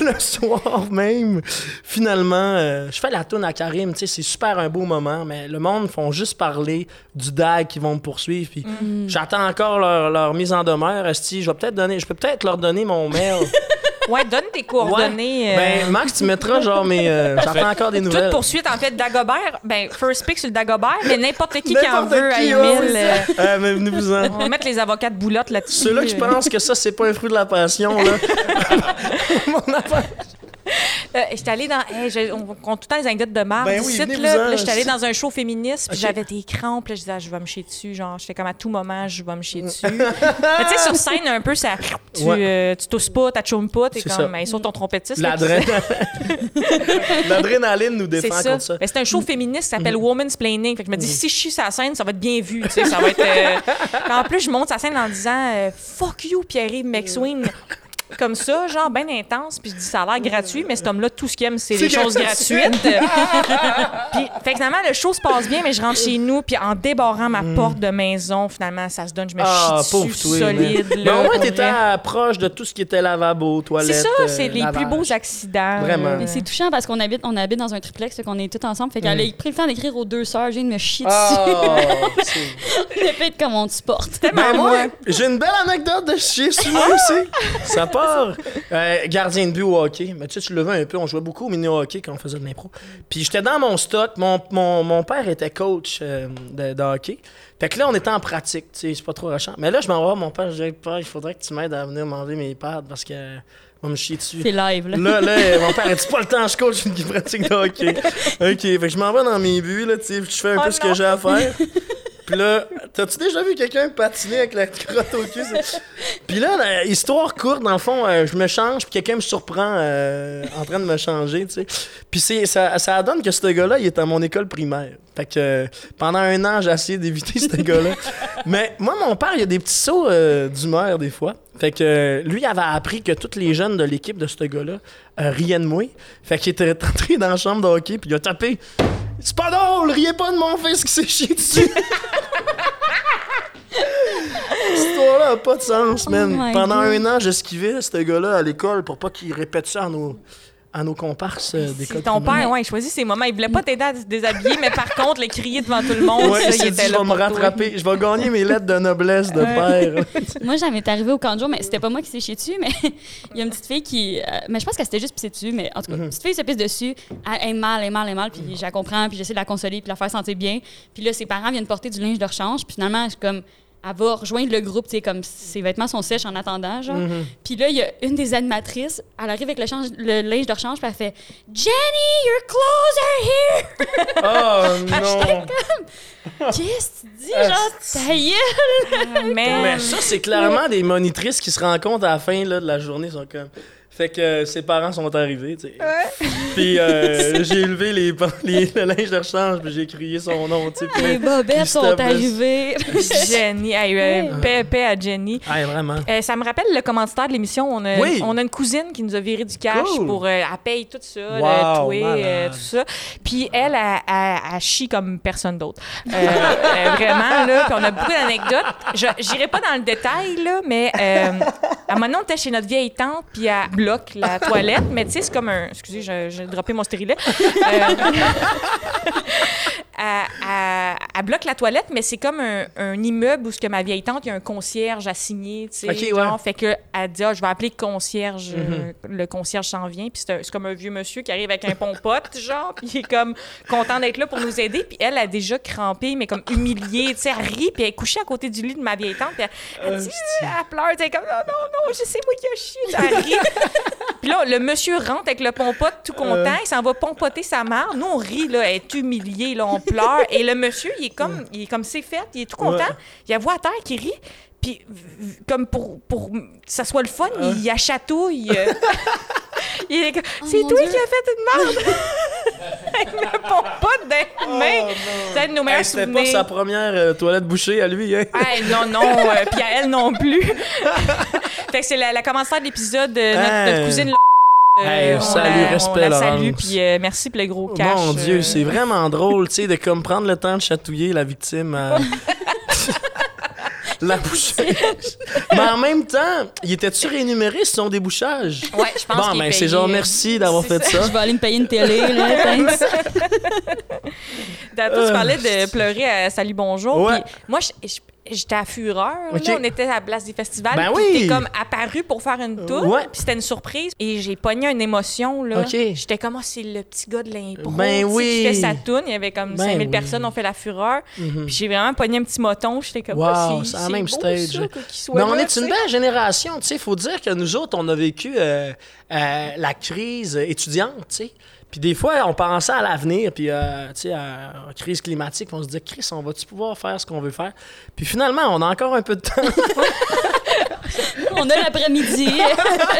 Speaker 1: le soir même, finalement, euh, je fais la tourne à Karim, tu sais, c'est super un beau moment, mais le monde font juste parler du DAG qui vont me poursuivre, puis j'attends encore leur, leur mise en demeure. Esti, je vais peut-être donner, je peux peut-être leur donner mon mail. [laughs]
Speaker 4: Ouais, donne tes coordonnées.
Speaker 1: Ouais.
Speaker 4: euh,
Speaker 1: Ben, Max, tu mettras genre mes, euh, j'attends encore des
Speaker 4: Toute
Speaker 1: nouvelles.
Speaker 4: poursuite, en fait, Dagobert, ben, first pick sur le Dagobert, mais n'importe qui qui en veut à Emile. euh, [laughs]
Speaker 1: Euh, mais venez-vous-en.
Speaker 4: on va mettre les avocats de boulotte là-dessus.
Speaker 1: Ceux-là qui
Speaker 4: euh.
Speaker 1: pensent que ça, c'est pas un fruit de la passion, là. [laughs] Mon affaire. [laughs]
Speaker 4: Euh, j'étais allée dans. hey, je- on compte tout le temps les anecdotes de marde.
Speaker 1: Ben oui,
Speaker 4: là. J'étais allée dans un show féministe, puis j'avais des crampes. Là, je disais, ah, je vais me chier dessus. Genre, j'étais comme à tout moment, je vais me chier dessus. [laughs] Mais tu sais, sur scène, un peu, ça. Tu,
Speaker 1: Ouais.
Speaker 4: euh, tu tousses pas, t'achoumes pas, t'es comme. hey, sur ton trompettiste. [laughs]
Speaker 1: L'adrénaline nous défend
Speaker 4: ça.
Speaker 1: contre ça.
Speaker 4: Mais c'est un show féministe qui s'appelle
Speaker 1: Mhm.
Speaker 4: Woman's Planning. Fait que je me dis, si je chie sur la scène, ça va être bien vu. Tu sais, ça va être. euh, en plus, je monte sa scène en disant euh, Fuck you, Pierre-Yves McSween. Comme ça, genre, bien intense. Puis je dis, ça a l'air gratuit, mais cet homme-là, tout ce qu'il aime, c'est les choses
Speaker 1: gratuit.
Speaker 4: gratuites. [laughs] puis, fait que finalement, le show se passe bien, mais je rentre chez nous, puis en débarrant ma porte de maison, finalement, ça se donne, je me.
Speaker 1: Ah,
Speaker 4: chie dessus
Speaker 1: toi.
Speaker 4: solide.
Speaker 1: Mais
Speaker 4: là,
Speaker 1: au moins, t'étais proche de tout ce qui était lavabo, toilette.
Speaker 4: C'est ça,
Speaker 1: euh,
Speaker 4: c'est les plus
Speaker 1: lavage.
Speaker 4: beaux accidents.
Speaker 1: Vraiment.
Speaker 3: Mais c'est touchant parce qu'on habite, on habite dans un triplex, qu'on est tous ensemble. Fait qu'elle
Speaker 1: Mm.
Speaker 3: a pris le temps d'écrire aux deux sœurs, j'ai de me chier dessus.
Speaker 1: Ah, [laughs] c'est-
Speaker 3: Le fait comme on te supporte.
Speaker 1: Ben moi, j'ai une belle anecdote de chier sur [laughs] moi aussi. Ça Euh, gardien de but au hockey. Mais tu sais, tu le veux un peu. On jouait beaucoup au mini-hockey quand on faisait de l'impro. Puis j'étais dans mon stock. Mon, mon, mon père était coach euh, de, de hockey. Fait que là, on était en pratique. Tu sais, c'est pas trop rachant. Mais là, je m'en vais voir mon père. Je dis, père, il faudrait que tu m'aides à venir m'enlever mes pads parce que. on me chier dessus.
Speaker 3: C'est live, là.
Speaker 1: Là, là, euh, mon père dit pas le temps, je coach une pratique de hockey. [laughs] OK, fait que je m'en vais dans mes buts, là, tu sais, je fais un
Speaker 4: Oh
Speaker 1: peu ce
Speaker 4: non.
Speaker 1: que j'ai à faire. [laughs] Puis là, t'as-tu déjà vu quelqu'un patiner avec la crotte au cul? Puis là, histoire courte, dans le fond, euh, je me change, puis quelqu'un me surprend euh, en train de me changer, tu sais. Puis ça, ça donne que ce gars-là, il est à mon école primaire. Fait que euh, pendant un an, j'ai essayé d'éviter ce gars-là. [laughs] Mais moi, mon père, il a des petits sauts euh, d'humeur des fois. Fait que euh, lui, il avait appris que tous les jeunes de l'équipe de ce gars-là euh, riaient de moi. Fait qu'il était rentré dans la chambre de hockey, puis il a tapé. C'est pas drôle, riez pas de mon fils qui s'est chié dessus. Cette histoire-là a pas de sens, man.
Speaker 3: my
Speaker 1: Pendant
Speaker 3: God.
Speaker 1: un an, j'esquivais ce gars-là à l'école pour pas qu'il répète ça à nos, à nos comparses euh, d'école.
Speaker 4: C'est ton père, ouais, il choisit ses moments. Il voulait pas t'aider à te déshabiller, mais par contre, le crier devant tout le monde,
Speaker 1: Ouais,
Speaker 4: ça,
Speaker 1: il
Speaker 4: il
Speaker 1: s'est dit,
Speaker 4: était
Speaker 1: je vais me rattraper. Je vais gagner mes lettres de noblesse de père. [laughs]
Speaker 3: Moi, j'avais arrivé au camp de jour, mais c'était pas moi qui s'est chié dessus, mais [laughs] il y a une petite fille qui. euh, mais je pense qu'elle s'était juste pissée dessus, mais en tout cas,
Speaker 1: Mhm.
Speaker 3: une petite fille se pisse dessus, elle est mal, elle est mal, elle est mal, puis je la comprends, puis j'essaie de la consoler, puis la faire sentir bien. Puis là, ses parents viennent porter du linge de rechange, puis finalement, je suis comme. Elle va rejoindre le groupe, tu sais, comme ses vêtements sont sèches en attendant, genre.
Speaker 1: Mhm.
Speaker 3: Puis là, il y a une des animatrices, elle arrive avec le, change- le linge de rechange, puis elle fait Jenny, your clothes are here! [laughs]
Speaker 1: Oh [laughs] non!
Speaker 3: Qu'est-ce que tu dis, genre, ta gueule! [laughs]
Speaker 4: Mais,
Speaker 1: Mais ça, c'est clairement des monitrices qui se rencontrent à la fin là, de la journée. Sont comme... Fait que euh, ses parents sont arrivés, tu sais. [laughs] Puis euh, [laughs] j'ai élevé les, [laughs] les, le linge de rechange, puis j'ai crié son nom, tu sais. puis
Speaker 3: Les bobettes sont arrivées.
Speaker 4: Jenny, hey, euh, paix, paix à Jenny.
Speaker 1: Ah, vraiment.
Speaker 4: Euh, ça me rappelle le commanditaire de l'émission. On a,
Speaker 1: Oui.
Speaker 4: on a une cousine qui nous a viré du cash
Speaker 1: Cool.
Speaker 4: pour. euh, elle paye tout ça,
Speaker 1: Wow,
Speaker 4: le euh, tout ça. Puis elle, elle, elle, elle chie comme personne d'autre. Euh, euh, vraiment, là. Puis on a beaucoup d'anecdotes. Je J'irai pas dans le détail, là, mais euh, à un moment on était chez notre vieille tante, puis elle bloque la [laughs] toilette. Mais tu sais, c'est comme un. Excusez, j'ai droppé mon stérilet. Euh, [laughs] elle, elle- elle bloque la toilette, mais c'est comme un, un immeuble où ce que ma vieille tante, il y a un concierge assigné, tu sais.
Speaker 1: Ok,
Speaker 4: genre,
Speaker 1: ouais.
Speaker 4: Fait que elle dit, ah, je vais appeler le concierge.
Speaker 1: Mhm.
Speaker 4: euh, le concierge s'en vient, puis c'est comme un vieux monsieur qui arrive avec un pompote, [laughs] genre, puis il est comme content d'être là pour nous aider. Puis elle a déjà crampé, mais comme humiliée, tu sais, elle rit, puis elle est couchée à côté du lit de ma vieille tante, puis elle, elle dit, elle pleure, tu sais, comme, non, non, non, je sais moi qui a chié, elle rit. Puis là, le monsieur rentre avec le pompote tout content,
Speaker 1: Euh.
Speaker 4: il s'en va pompoter sa mère. Nous, on rit, là, elle est humiliée, là, on pleure. Et le monsieur, il est comme, il est comme c'est fait, il est tout content.
Speaker 1: Ouais.
Speaker 4: Il la voit à terre qui rit. Puis, comme pour, pour que ça soit le fun, il y a chatouille. euh. [laughs] il est comme, c'est toi
Speaker 3: Dieu.
Speaker 4: qui as fait une merde! avec [laughs] le pompote dans les mains. C'est un de nos meilleurs
Speaker 1: Oh, Hey, C'était pas sa première euh, toilette bouchée à lui, hein?
Speaker 4: Hey, non, non, euh, puis à elle non plus. [laughs] fait que c'est la, la commentaire de l'épisode de notre,
Speaker 1: Hey.
Speaker 4: notre cousine. euh,
Speaker 1: Hey,
Speaker 4: on
Speaker 1: salut,
Speaker 4: la-
Speaker 1: respect,
Speaker 4: On la salue, puis euh, merci pour le gros cash.
Speaker 1: Mon Dieu,
Speaker 4: euh.
Speaker 1: c'est vraiment drôle, tu sais, de comme prendre le temps de chatouiller la victime à... la bouchée. [laughs] Mais en même temps, il était-tu rémunéré sur son débouchage?
Speaker 4: Ouais, je pense
Speaker 1: Bon,
Speaker 4: qu'il est
Speaker 1: ben c'est
Speaker 4: payé.
Speaker 1: genre merci d'avoir
Speaker 4: C'est
Speaker 1: fait ça.
Speaker 3: Je vais aller me payer une télé, là, [laughs] thanks.
Speaker 4: Tantôt, tu parlais de pleurer à Salut Bonjour.
Speaker 1: Ouais.
Speaker 4: puis moi, je, je- j'étais à Fureur. Là, on était à la place des festivals.
Speaker 1: Ben
Speaker 4: puis
Speaker 1: oui.
Speaker 4: comme apparu pour faire une tour.
Speaker 1: Ouais.
Speaker 4: Puis c'était une surprise. Et j'ai pogné une émotion. Là. J'étais comme, oh, c'est le petit gars de l'impro.
Speaker 1: Ben oui.
Speaker 4: Qui fait sa toune. Il y avait comme
Speaker 1: Ben
Speaker 4: 5000
Speaker 1: oui. Mhm.
Speaker 4: personnes ont fait la Fureur. Puis j'ai vraiment pogné un petit moton. J'étais comme,
Speaker 1: Wow,
Speaker 4: oh,
Speaker 1: c'est même
Speaker 4: beau,
Speaker 1: stage.
Speaker 4: Ça, soit
Speaker 1: Mais on
Speaker 4: là,
Speaker 1: est une belle génération, tu sais. Il faut dire que nous autres, on a vécu euh, euh, la crise étudiante, sais. Puis des fois, on pensait à l'avenir, puis euh, tu sais, à la crise climatique, on se disait, Chris, on va-tu pouvoir faire ce qu'on veut faire? Puis finalement, on a encore un peu de temps. [laughs]
Speaker 3: On a l'après-midi.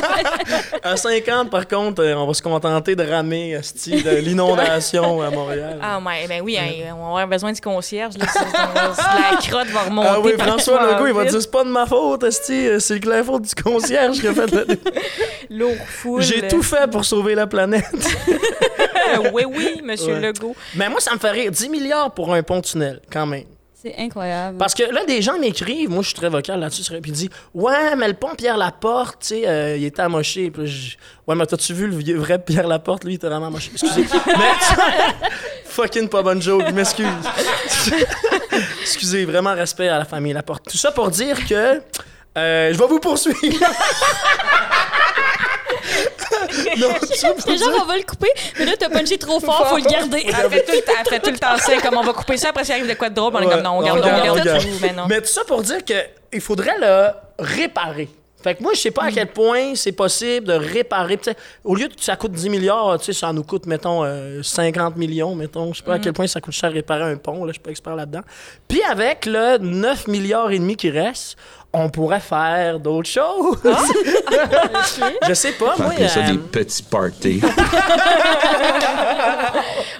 Speaker 3: [laughs]
Speaker 1: à 50, par contre, euh, on va se contenter de ramer de l'inondation à Montréal.
Speaker 4: Ah, ouais, ben oui, hein, on va avoir besoin du concierge. Là, c'est- la crotte va remonter.
Speaker 1: Ah oui, François Legault, il va dire c'est pas de ma faute, euh, c'est que la faute du concierge qui a fait le... [laughs]
Speaker 4: Lourd foule.
Speaker 1: J'ai tout fait pour sauver la planète. [laughs]
Speaker 4: oui, oui, monsieur
Speaker 1: Ouais.
Speaker 4: Legault.
Speaker 1: Mais moi, ça me fait rire. 10 milliards pour un pont-tunnel, quand même.
Speaker 3: C'est incroyable.
Speaker 1: Parce que là, des gens m'écrivent, moi je suis très vocal là-dessus, puis ils disent Ouais, mais le pont Pierre Laporte, tu sais, euh, il était amoché. Puis je- Ouais, mais t'as-tu vu le vieux- vrai Pierre Laporte Lui, il était vraiment amoché. Excusez. [laughs] mais [laughs] fucking pas bonne joke, je m'excuse. [laughs] Excusez, vraiment respect à la famille Laporte. Tout ça pour dire que euh, je vais vous poursuivre. [laughs]
Speaker 3: gens,
Speaker 1: dire-
Speaker 3: on va le couper, mais là, t'as punché trop fort, faut le garder.
Speaker 4: Elle fait tout le temps, elle fait tout le temps ça, comme on va couper ça, après s'il arrive de quoi de drôle, on est comme non, on garde, on
Speaker 1: garde.
Speaker 4: Mais
Speaker 1: tout ça pour dire que il faudrait le réparer. Fait que moi, je sais pas à quel point c'est possible de réparer. Au lieu que ça coûte 10 milliards, tu sais, ça nous coûte, mettons, euh, 50 millions, mettons. Je sais pas à quel point ça coûte cher réparer un pont, là, je suis pas expert là-dedans. Puis avec le 9 milliards et demi qui reste, on pourrait faire d'autres choses. [laughs] je sais pas, moi.
Speaker 5: Ça
Speaker 1: euh,
Speaker 5: des petits parties. [laughs]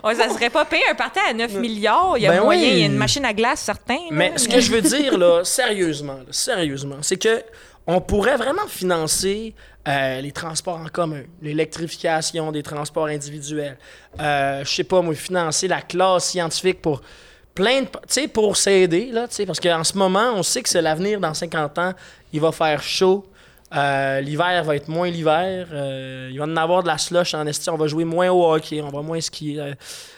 Speaker 4: Ouais, ça serait pas payé un parti à 9 milliards. Il y a
Speaker 1: Ben
Speaker 4: moyen,
Speaker 1: oui.
Speaker 4: il y a une machine à glace, certain. là.
Speaker 1: Mais ce que je veux dire, là, sérieusement, là, sérieusement, c'est que on pourrait vraiment financer euh, les transports en commun, l'électrification des transports individuels. Euh, je sais pas, moi, financer la classe scientifique pour plein de... Pour s'aider, là, parce qu'en ce moment, on sait que c'est l'avenir dans 50 ans. Il va faire chaud. Euh, l'hiver va être moins l'hiver. Euh, il va en avoir de la slush en esti. On va jouer moins au hockey. On va moins skier. Euh,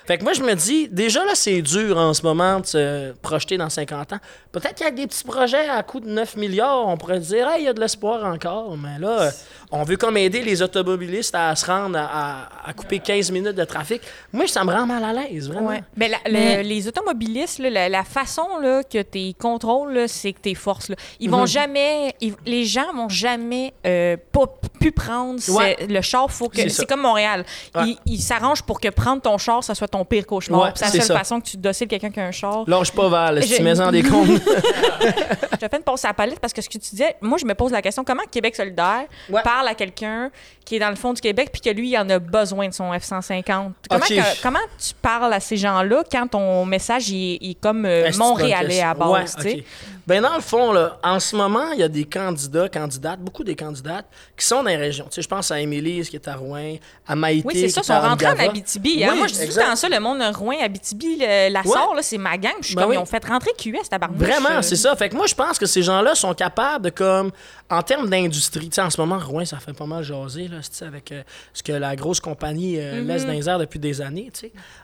Speaker 1: Fait que moi, je me dis, déjà là, c'est dur en ce moment de se projeter dans 50 ans. Peut-être qu'avec des petits projets à coût de 9 milliards, on pourrait dire, hey, il y a de l'espoir encore. Mais là, euh, on veut comme aider les automobilistes à se rendre à, à- à couper 15 minutes de trafic. Moi, ça me rend mal à l'aise, vraiment.
Speaker 4: Ouais. Mais, la- le-
Speaker 3: Mais-
Speaker 4: les automobilistes, là, la, la façon là, que tu contrôles, c'est que tes forces. là. Ils vont
Speaker 1: Mhm.
Speaker 4: jamais. ils- les gens vont jamais euh, pas pu prendre ce- le char. Faut que
Speaker 1: C'est
Speaker 4: comme Montréal.
Speaker 1: Ouais.
Speaker 4: Ils ils s'arrangent pour que prendre ton char, ça soit ton pire cauchemar.
Speaker 1: Ouais,
Speaker 4: c'est la seule
Speaker 1: ça.
Speaker 4: façon que tu dociles quelqu'un qui a un char.
Speaker 1: Lâche pas Val, si
Speaker 4: Je-
Speaker 1: tu mets en [laughs] des comptes.
Speaker 4: Je te fais une pause à la palette parce que ce que tu disais, moi, je me pose la question comment Québec solidaire parle à quelqu'un qui est dans le fond du Québec puis que lui, il en a besoin de son F-150. Comment,
Speaker 1: Ok.
Speaker 4: que- comment tu parles à ces gens-là quand ton message il est, il est comme euh, montréalais à base?
Speaker 1: Ouais. Ben dans le fond, là, en ce moment, il y a des candidats, candidates, beaucoup des candidates qui sont dans les régions. Tu sais, je pense à Émilie, qui est à Rouen, à Maïté,
Speaker 4: Oui, c'est ça, ils sont rentrés en. Abitibi. hein. Moi, je dis tout le temps ça, le monde de Rouen, Abitibi, le- la sort, là, c'est ma gang. Je suis
Speaker 1: Ben
Speaker 4: comme,
Speaker 1: oui.
Speaker 4: ils ont fait rentrer QS, tabarnouche.
Speaker 1: Vraiment,
Speaker 4: Euh,
Speaker 1: c'est ça. Fait que moi, je pense que ces gens-là sont capables de, comme, en termes d'industrie, tu sais, en ce moment, Rouen, ça fait pas mal jaser, là, avec euh, ce que la grosse compagnie euh,
Speaker 4: Mm-hmm.
Speaker 1: laisse dans les airs depuis des années.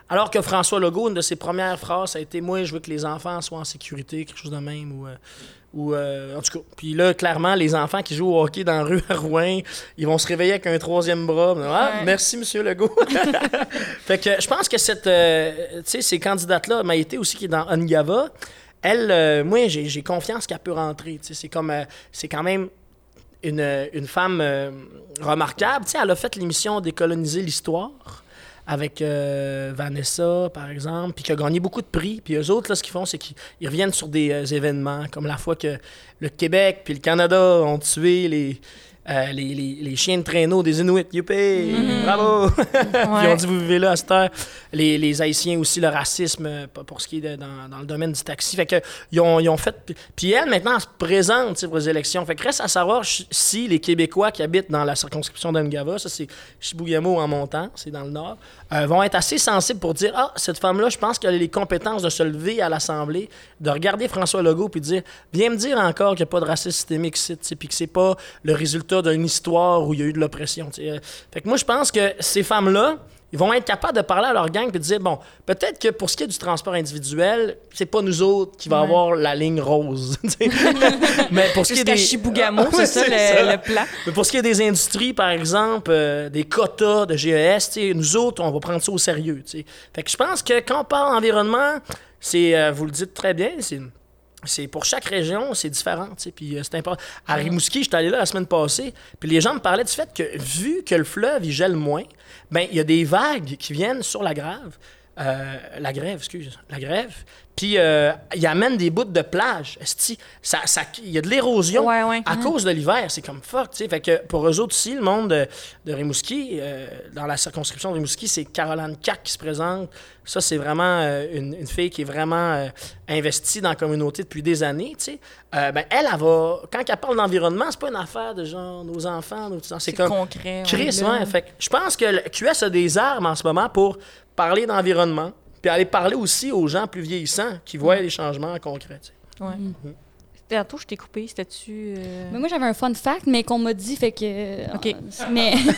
Speaker 1: Alors que François Legault, une de ses premières phrases, ça a été Moi, je veux que les enfants soient en sécurité, quelque chose de même, ou. euh, ou euh, en tout cas, puis là, clairement, les enfants qui jouent au hockey dans la rue à Rouen, ils vont se réveiller avec un troisième bras. Ah,
Speaker 4: Ouais.
Speaker 1: merci, monsieur Legault. [laughs] fait que je pense que cette, euh, ces candidates-là, Maïté aussi qui est dans Ongava, elle, euh, moi, j'ai confiance qu'elle peut rentrer. C'est comme, c'est quand même une, une femme euh, remarquable. Tu elle a fait l'émission Décoloniser l'histoire avec euh, Vanessa, par exemple, puis qui a gagné beaucoup de prix. Puis eux autres, là, ce qu'ils font, c'est qu'ils ils reviennent sur des euh, événements, comme la fois que le Québec puis le Canada ont tué les, euh, les, les- les chiens de traîneau des Inuits. Youpi! Bravo! [laughs] puis
Speaker 4: Ouais.
Speaker 1: on dit, vous vivez là à cette heure. Les, les Haïtiens aussi, le racisme, euh, pour ce qui est de- dans, dans le domaine du taxi. Fait que, ils ont, ils ont fait... Puis elle, maintenant, elle se présente pour les élections. Fait que reste à savoir si les Québécois qui habitent dans la circonscription d'Angava, ça c'est Chibougamau en montant, c'est dans le nord, euh, vont être assez sensibles pour dire Ah, cette femme-là, je pense qu'elle a les compétences de se lever à l'Assemblée, de regarder François Legault puis de dire Viens me dire encore qu'il n'y a pas de racisme systémique ici, puis que c'est pas le résultat d'une histoire où il y a eu de l'oppression. Fait que moi, je pense que ces femmes-là, ils vont être capables de parler à leur gang et de dire bon, peut-être que pour ce qui est du transport individuel, c'est pas nous autres qui va avoir la ligne rose. [laughs] [laughs] Mais pour ce qui est des
Speaker 4: Chibougamau, [laughs] c'est ça, le,
Speaker 1: ça.
Speaker 4: le plan.
Speaker 1: mais pour ce qui est des industries, par exemple, euh, des quotas de GES, nous autres, on va prendre ça au sérieux. Fait que je pense que quand on parle environnement, c'est, euh, vous le dites très bien, c'est, c'est pour chaque région, c'est différent. Puis euh, c'est important. À Rimouski, j'étais allé là la semaine passée, puis les gens me parlaient du fait que vu que le fleuve il gèle moins, ben il y a des vagues qui viennent sur la grave. Euh, la grève, excuse, la grève. Puis, euh, il amène des bouts de plage. esti. Ça, ça, il y a de l'érosion
Speaker 4: Ouais, ouais.
Speaker 1: à cause de l'hiver. C'est comme fuck. Fait que pour eux autres aussi, le monde de, de Rimouski, euh, dans la circonscription de Rimouski, c'est Caroline Cac qui se présente. Ça, c'est vraiment une, une fille qui est vraiment investie dans la communauté depuis des années, ben, elle, elle va... Quand elle parle d'environnement, c'est pas une affaire de genre nos enfants, nos. C'est
Speaker 4: C'est
Speaker 1: comme...
Speaker 4: concret.
Speaker 1: Chris, ouais. Fait que je pense que le QS a des armes en ce moment pour parler d'environnement, puis aller parler aussi aux gens plus vieillissants qui voient les changements concrets. tu sais.
Speaker 4: Ouais. Tantôt, je t'ai coupé. C'était-tu. euh,
Speaker 3: Mais moi, j'avais un fun fact, mais qu'on m'a dit, fait que.
Speaker 4: OK.
Speaker 3: Mais. [laughs] [laughs]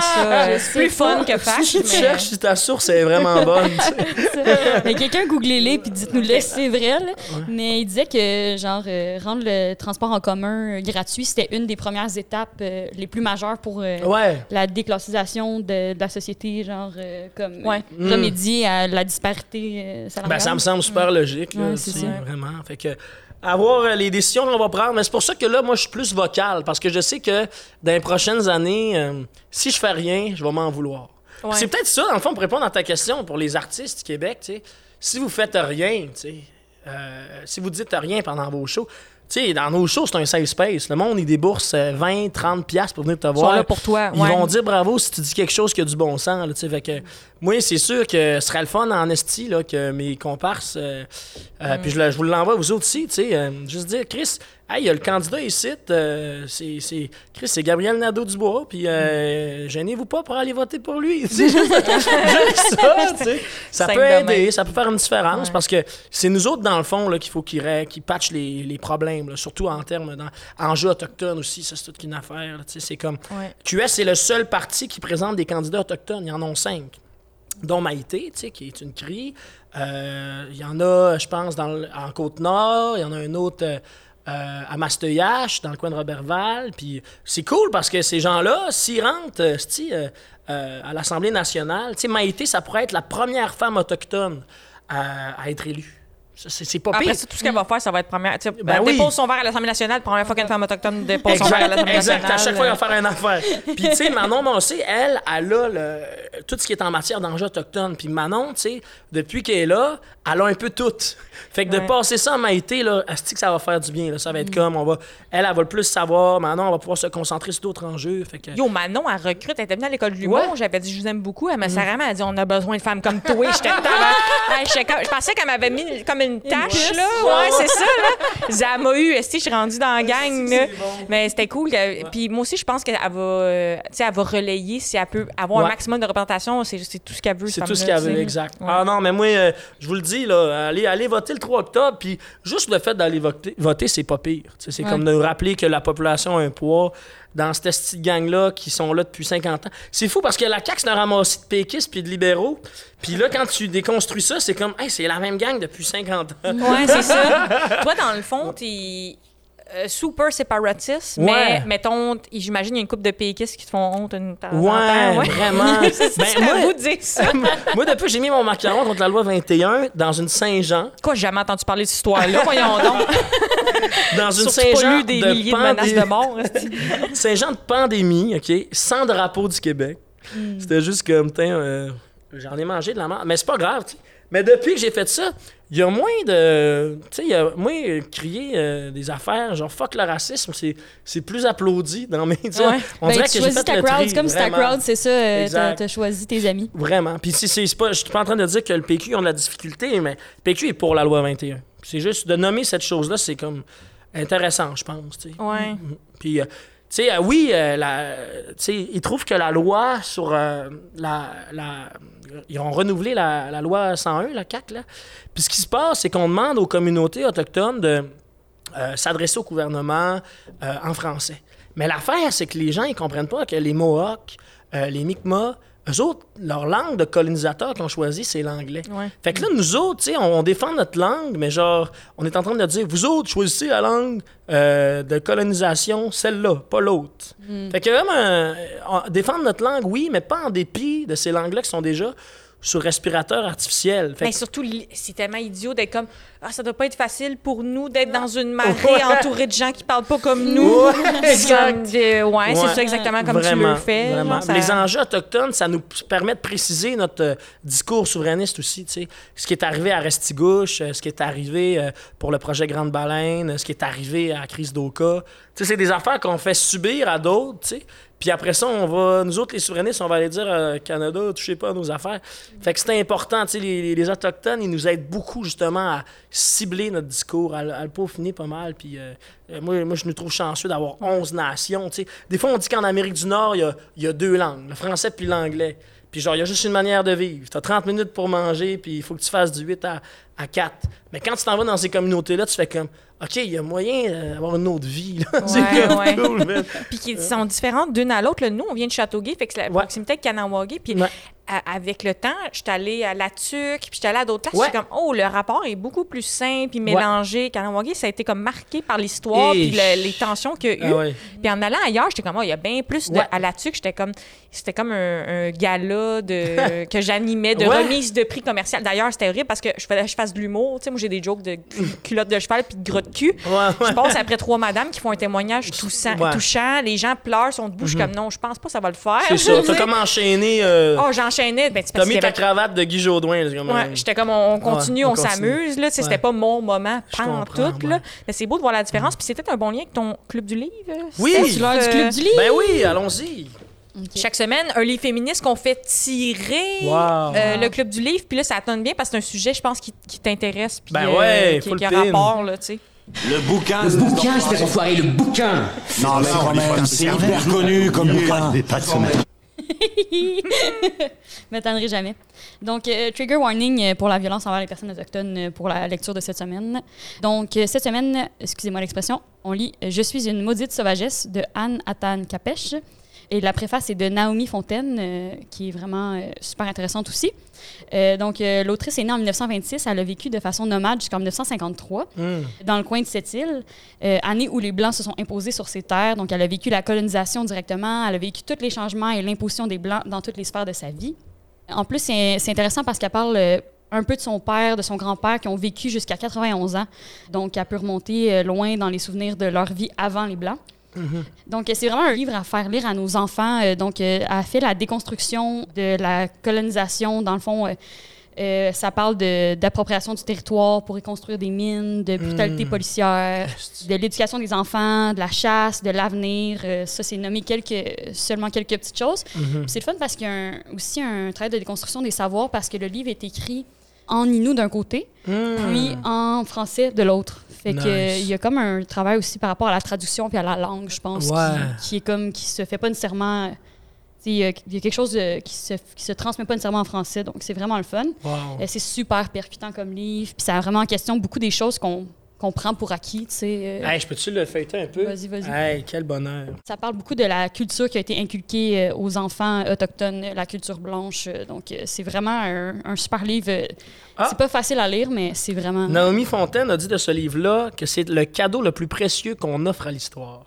Speaker 4: ça. euh, C'est plus fun que [laughs] fact.
Speaker 1: Si tu
Speaker 4: mais-
Speaker 1: cherches si ta source est vraiment bonne. tu sais.
Speaker 3: mais quelqu'un googlez-les puis dites-nous le c'est vrai. là. Mais il disait que genre euh, rendre le transport en commun euh, gratuit, c'était une des premières étapes euh, les plus majeures pour euh,
Speaker 1: ouais.
Speaker 3: la déclassisation de, de la société, genre euh, comme
Speaker 4: Ouais.
Speaker 3: euh, remédier à la disparité euh, salariale.
Speaker 1: Ben, ça me semble super logique, là,
Speaker 3: c'est ça.
Speaker 1: vraiment. Fait que, avoir euh, les décisions qu'on va prendre, mais c'est pour ça que là, moi, je suis plus vocal, parce que je sais que dans les prochaines années, euh, si je fais rien, je vais m'en vouloir.
Speaker 4: Ouais.
Speaker 1: C'est peut-être ça, dans le fond, pour répondre à ta question, pour les artistes du Québec. Si vous faites rien, euh, si vous dites rien pendant vos shows, sais, dans nos shows, c'est un safe space. Le monde, il débourse euh, 20, 30 piastres pour venir te
Speaker 4: Ils sont
Speaker 1: voir.
Speaker 4: là pour toi.
Speaker 1: Ils
Speaker 4: ouais.
Speaker 1: vont dire bravo si tu dis quelque chose qui a du bon sens. Là, fait que, moi, c'est sûr que ce serait le fun en esti là, que mes comparses. euh, euh,
Speaker 4: Mm.
Speaker 1: Puis je, je vous l'envoie vous autres aussi. tu sais, euh, juste dire, Chris, hey, il y a le candidat ici. euh, c'est, c'est- Chris, c'est Gabriel Nadeau-Dubois. Puis euh, gênez-vous pas pour aller voter pour lui. [laughs] Sais, juste, juste ça. tu sais. Ça peut
Speaker 4: de
Speaker 1: aider, ça peut faire une différence
Speaker 4: Ouais.
Speaker 1: parce que c'est nous autres, dans le fond, là, qu'il faut qu'ils qu'ils patchent les, les problèmes, là, surtout en termes d'enjeux autochtones aussi. Ça, c'est toute une affaire. là, c'est comme.
Speaker 4: Ouais.
Speaker 1: QS, c'est le seul parti qui présente des candidats autochtones. Il y en a cinq. Dont Maïté, tu sais, qui est une crie. Euh, il y en a, je pense, dans en Côte-Nord. Il y en a un autre euh, à Masteuillache, dans le coin de Robertval. Puis c'est cool parce que ces gens-là, s'ils rentrent euh, euh, à l'Assemblée nationale, tu sais, Maïté, ça pourrait être la première femme autochtone à être élue. C'est pas
Speaker 4: Après
Speaker 1: pire.
Speaker 4: ça, tout ce qu'elle va faire, ça va être première. tu sais,
Speaker 1: Ben
Speaker 4: elle
Speaker 1: oui.
Speaker 4: dépose son verre à l'Assemblée nationale, première fois qu'une femme autochtone dépose son verre à l'Assemblée
Speaker 1: exact.
Speaker 4: nationale.
Speaker 1: À chaque fois, il va faire une affaire. [laughs] Puis, tu sais, Manon Massé, elle, elle a le- tout ce qui est en matière d'enjeux autochtones. Puis Manon, tu sais, depuis qu'elle est là, elle a un peu tout. Fait que de passer ça à Maïté, là, asti que ça va faire du bien. Là. Ça va être comme, on va, elle, elle va le plus savoir. Manon, on va pouvoir se concentrer sur d'autres enjeux. Fait que,
Speaker 4: Yo, Manon, elle recrute. Elle était venue à l'école de l'humour.
Speaker 1: Ouais.
Speaker 4: J'avais dit, je vous aime beaucoup. Elle m'a serré, elle a dit, on a besoin de femmes comme toi. J'étais [laughs] Je pensais qu'elle m'avait mis comme une tâche, là. Ouais, c'est ça, là. Elle m'a eu, je suis rendue dans la gang, là. Mais c'était cool. Puis moi aussi, je pense qu'elle va, euh, tu sais, elle va relayer si elle peut avoir
Speaker 1: Ouais.
Speaker 4: un maximum de représentation. C'est c'est tout ce qu'elle veut,
Speaker 1: C'est tout ce qu'elle veut, exact.
Speaker 4: Ouais.
Speaker 1: Ah non, mais moi, euh, je vous le dis, là, allez, allez voter le 3 octobre, puis juste le fait d'aller voter, voter c'est pas pire. Tu sais, C'est
Speaker 3: Ouais.
Speaker 1: comme de rappeler que la population a un poids dans cette petite gang-là qui sont là depuis 50 ans. C'est fou parce que la CAQ, c'est un ramassis de péquistes puis de libéraux. Puis là, quand tu déconstruis ça, c'est comme, hey, c'est la même gang depuis 50 ans.
Speaker 4: Ouais, c'est ça. [laughs] Toi, dans le fond, t'es euh, super séparatiste,
Speaker 1: Ouais.
Speaker 4: mais mettons, j'imagine il y a une couple de péquistes qui te font honte une temps en
Speaker 1: Ouais,
Speaker 4: temps,
Speaker 1: vraiment. [laughs] Ben, moi-
Speaker 4: vous dire ça. [laughs]
Speaker 1: Moi, depuis que j'ai mis mon macaron contre la loi 21 dans une Saint-Jean,
Speaker 4: Quoi, j'ai jamais entendu parler de cette histoire-là, voyons donc. [laughs]
Speaker 1: dans une Saint-Jean
Speaker 4: des
Speaker 1: de,
Speaker 4: milliers de menaces de mort.
Speaker 1: Saint-Jean de pandémie, OK, sans drapeau du Québec. C'était juste comme, tiens, euh, j'en ai mangé de la merde. Mais c'est pas grave, tu sais. Mais depuis que j'ai fait ça, il y a moins de. Tu sais, il y a moins euh, crier euh, des affaires, genre fuck le racisme, c'est, c'est plus applaudi dans mes.
Speaker 4: Ouais.
Speaker 1: On
Speaker 3: Ben,
Speaker 1: dirait
Speaker 3: tu
Speaker 1: que j'ai fait
Speaker 3: ta
Speaker 1: le
Speaker 3: crowd.
Speaker 1: tri,
Speaker 3: C'est comme si ta
Speaker 1: vraiment.
Speaker 3: crowd, c'est ça, euh, t'as choisi tes amis.
Speaker 1: Vraiment. Puis c'est, c'est, pas, je suis pas en train de dire que le PQ ont de la difficulté, mais le PQ est pour la loi 21. C'est juste de nommer cette chose-là, c'est comme intéressant, je pense. tu sais.
Speaker 4: Ouais.
Speaker 1: Mhm. Puis, euh, sais, euh, oui, euh, ils trouvent que la loi sur euh, la, Ils ont renouvelé la, loi 101, la CAC, là. Puis ce qui se passe, c'est qu'on demande aux communautés autochtones de s'adresser au gouvernement en français. Mais l'affaire, c'est que les gens, ils comprennent pas que les Mohawks, les Mi'kmaq, eux autres, leur langue de colonisateur qu'ils ont choisi, c'est l'anglais.
Speaker 4: Ouais.
Speaker 1: Fait que là, nous autres, tu sais, on, on défend notre langue, mais genre, on est en train de dire, vous autres, choisissez la langue euh, de colonisation, celle-là, pas l'autre. Fait que vraiment, euh, défendre notre langue, oui, mais pas en dépit de ces langues-là qui sont déjà sur respirateur artificiel. Fait
Speaker 4: Mais
Speaker 1: que-
Speaker 4: surtout, c'est tellement idiot d'être comme ah, ça doit pas être facile pour nous d'être dans une marée
Speaker 1: Ouais.
Speaker 4: entourée de gens qui parlent pas comme nous.
Speaker 1: Ouais,
Speaker 4: C'est ouais, c'est
Speaker 1: Ouais.
Speaker 4: ça exactement comme tu le fais.
Speaker 1: vraiment.
Speaker 4: genre, ça-
Speaker 1: Les enjeux autochtones, ça nous permet de préciser notre euh, discours souverainiste aussi. tu sais. Ce qui est arrivé à Restigouche, euh, ce qui est arrivé euh, pour le projet Grande Baleine, ce qui est arrivé à la crise d'Oka. Tu sais, C'est des affaires qu'on fait subir à d'autres. Puis après ça, on va, nous autres, les souverainistes, on va aller dire euh, Canada, touchez pas à nos affaires. Fait que c'est important. tu sais, Les, Autochtones, ils nous aident beaucoup justement à cibler notre discours, à, le- peaufiner pas mal. Puis euh, euh, moi, moi, je nous trouve chanceux d'avoir 11 nations. tu sais. Des fois, on dit qu'en Amérique du Nord, il y y a deux langues, le français puis l'anglais. Puis genre, il y a juste une manière de vivre. Tu as 30 minutes pour manger, puis il faut que tu fasses du 8 à, à 4. Mais quand tu t'en vas dans ces communautés-là, tu fais comme, OK, il y a moyen euh, d'avoir une autre vie. là.
Speaker 4: Ouais, [laughs] ouais.
Speaker 1: cool.
Speaker 4: Puis qui sont différentes d'une à l'autre. Nous, on vient de Châteauguay, fait que c'est la
Speaker 1: Ouais.
Speaker 4: proximité de Kanawagé. Puis. À- avec le temps, j'étais allée à La Tuque, puis j'étais allée à d'autres places.
Speaker 1: Ouais.
Speaker 4: J'étais comme, oh, le rapport est beaucoup plus simple puis mélangé. Kanawagé, ça a été comme marqué par l'histoire
Speaker 1: Et-
Speaker 4: puis le- les tensions qu'il y a eu.
Speaker 1: Ah.
Speaker 4: Puis en allant ailleurs, j'étais comme, oh, il y a bien plus de. À la tuque, j'étais comme. C'était comme un, un gala de, [laughs] que j'animais de remise de prix commercial. D'ailleurs, c'était horrible parce que je que je fasse de l'humour. Tu sais, moi, j'ai des jokes de culotte de cheval puis de gros de cul. Je passe après trois madames qui font un témoignage touchant. Les gens pleurent, sont debout. Je suis comme, non, je pense pas que ça va le faire.
Speaker 1: C'est ça. T'as [laughs] comme enchaîné. euh,
Speaker 4: Oh, j'enchaînais. Ben,
Speaker 1: T'as mis ta
Speaker 4: avait-
Speaker 1: cravate de Guy Jodoin.
Speaker 4: Ouais,
Speaker 1: euh,
Speaker 4: j'étais comme on, on continue,
Speaker 1: Ouais, on
Speaker 4: on s'amuse là,
Speaker 1: Ouais.
Speaker 4: c'était pas mon moment
Speaker 1: Je
Speaker 4: pas en
Speaker 1: comprends,
Speaker 4: tout
Speaker 1: ouais.
Speaker 4: là. Mais c'est beau de voir la différence puis c'était un bon lien avec ton club du livre.
Speaker 1: Oui!
Speaker 4: Steph,
Speaker 3: C'est l'heure du club du livre.
Speaker 1: Ben oui, allons-y.
Speaker 4: Chaque semaine, un livre féministe qu'on fait tirer
Speaker 1: Wow.
Speaker 4: euh, le club du livre. Puis là, ça donne bien parce que c'est un sujet, je pense, qui, qui t'intéresse.
Speaker 1: Ben
Speaker 4: euh,
Speaker 1: ouais,
Speaker 4: qui, qui a rapport, là, tu sais.
Speaker 5: Le bouquin.
Speaker 6: Le bouquin, c'est enfoiré, le bouquin
Speaker 5: Non, mais c'est hyper connu comme bouquin.
Speaker 3: Je m'étonnerai jamais. Donc, euh, trigger warning euh, pour la violence envers les personnes autochtones euh, pour la lecture de cette semaine. Donc, cette semaine, excusez-moi l'expression, on lit Je suis une maudite sauvagesse de Anne Atan Capèche. Et la préface est de Naomi Fontaine, euh, qui est vraiment euh, super intéressante aussi. Euh, donc, l'autrice est née en 1926. Elle a vécu de façon nomade jusqu'en 1953
Speaker 1: Hum.
Speaker 3: dans le coin de cette île, année où les Blancs se sont imposés sur ces terres. Donc, elle a vécu la colonisation directement, elle a vécu tous les changements et l'imposition des Blancs dans toutes les sphères de sa vie. En plus, c'est intéressant parce qu'elle parle un peu de son père, de son grand-père, qui ont vécu jusqu'à 91 ans. Donc, elle peut remonter loin dans les souvenirs de leur vie avant les Blancs. Donc, euh, c'est vraiment un livre à faire lire à nos enfants. Euh, donc, euh, elle fait la déconstruction de la colonisation. Dans le fond, euh, ça parle d'appropriation du territoire pour reconstruire des mines, de brutalité policière, de l'éducation des enfants, de la chasse, de l'avenir. Euh, ça, c'est nommé quelques, seulement quelques petites choses. Puis C'est le fun parce qu'il y a un- aussi un travail de déconstruction des savoirs parce que le livre est écrit en inou d'un côté, puis en français de l'autre. Fait que il y a comme un travail aussi par rapport à la traduction puis à la langue, je pense, qui-
Speaker 1: Ouais.
Speaker 3: qui, est comme qui se fait pas nécessairement. Il y, a, il y a quelque chose de- qui, se, qui se transmet pas nécessairement en français, donc c'est vraiment le fun.
Speaker 1: Wow.
Speaker 3: Euh, c'est super percutant comme livre, puis ça a vraiment en question beaucoup des choses qu'on qu'on prend pour acquis, tu sais. euh,
Speaker 1: Hey, je peux-tu le feuilleter un peu?
Speaker 3: Vas-y, vas-y.
Speaker 1: Hey, quel bonheur.
Speaker 3: Ça parle beaucoup de la culture qui a été inculquée euh, aux enfants autochtones, la culture blanche. euh, donc, c'est vraiment un, un super livre.
Speaker 1: Ah.
Speaker 3: C'est pas facile à lire, mais c'est vraiment.
Speaker 1: Naomi Fontaine a dit de ce livre-là que c'est le cadeau le plus précieux qu'on offre à l'histoire.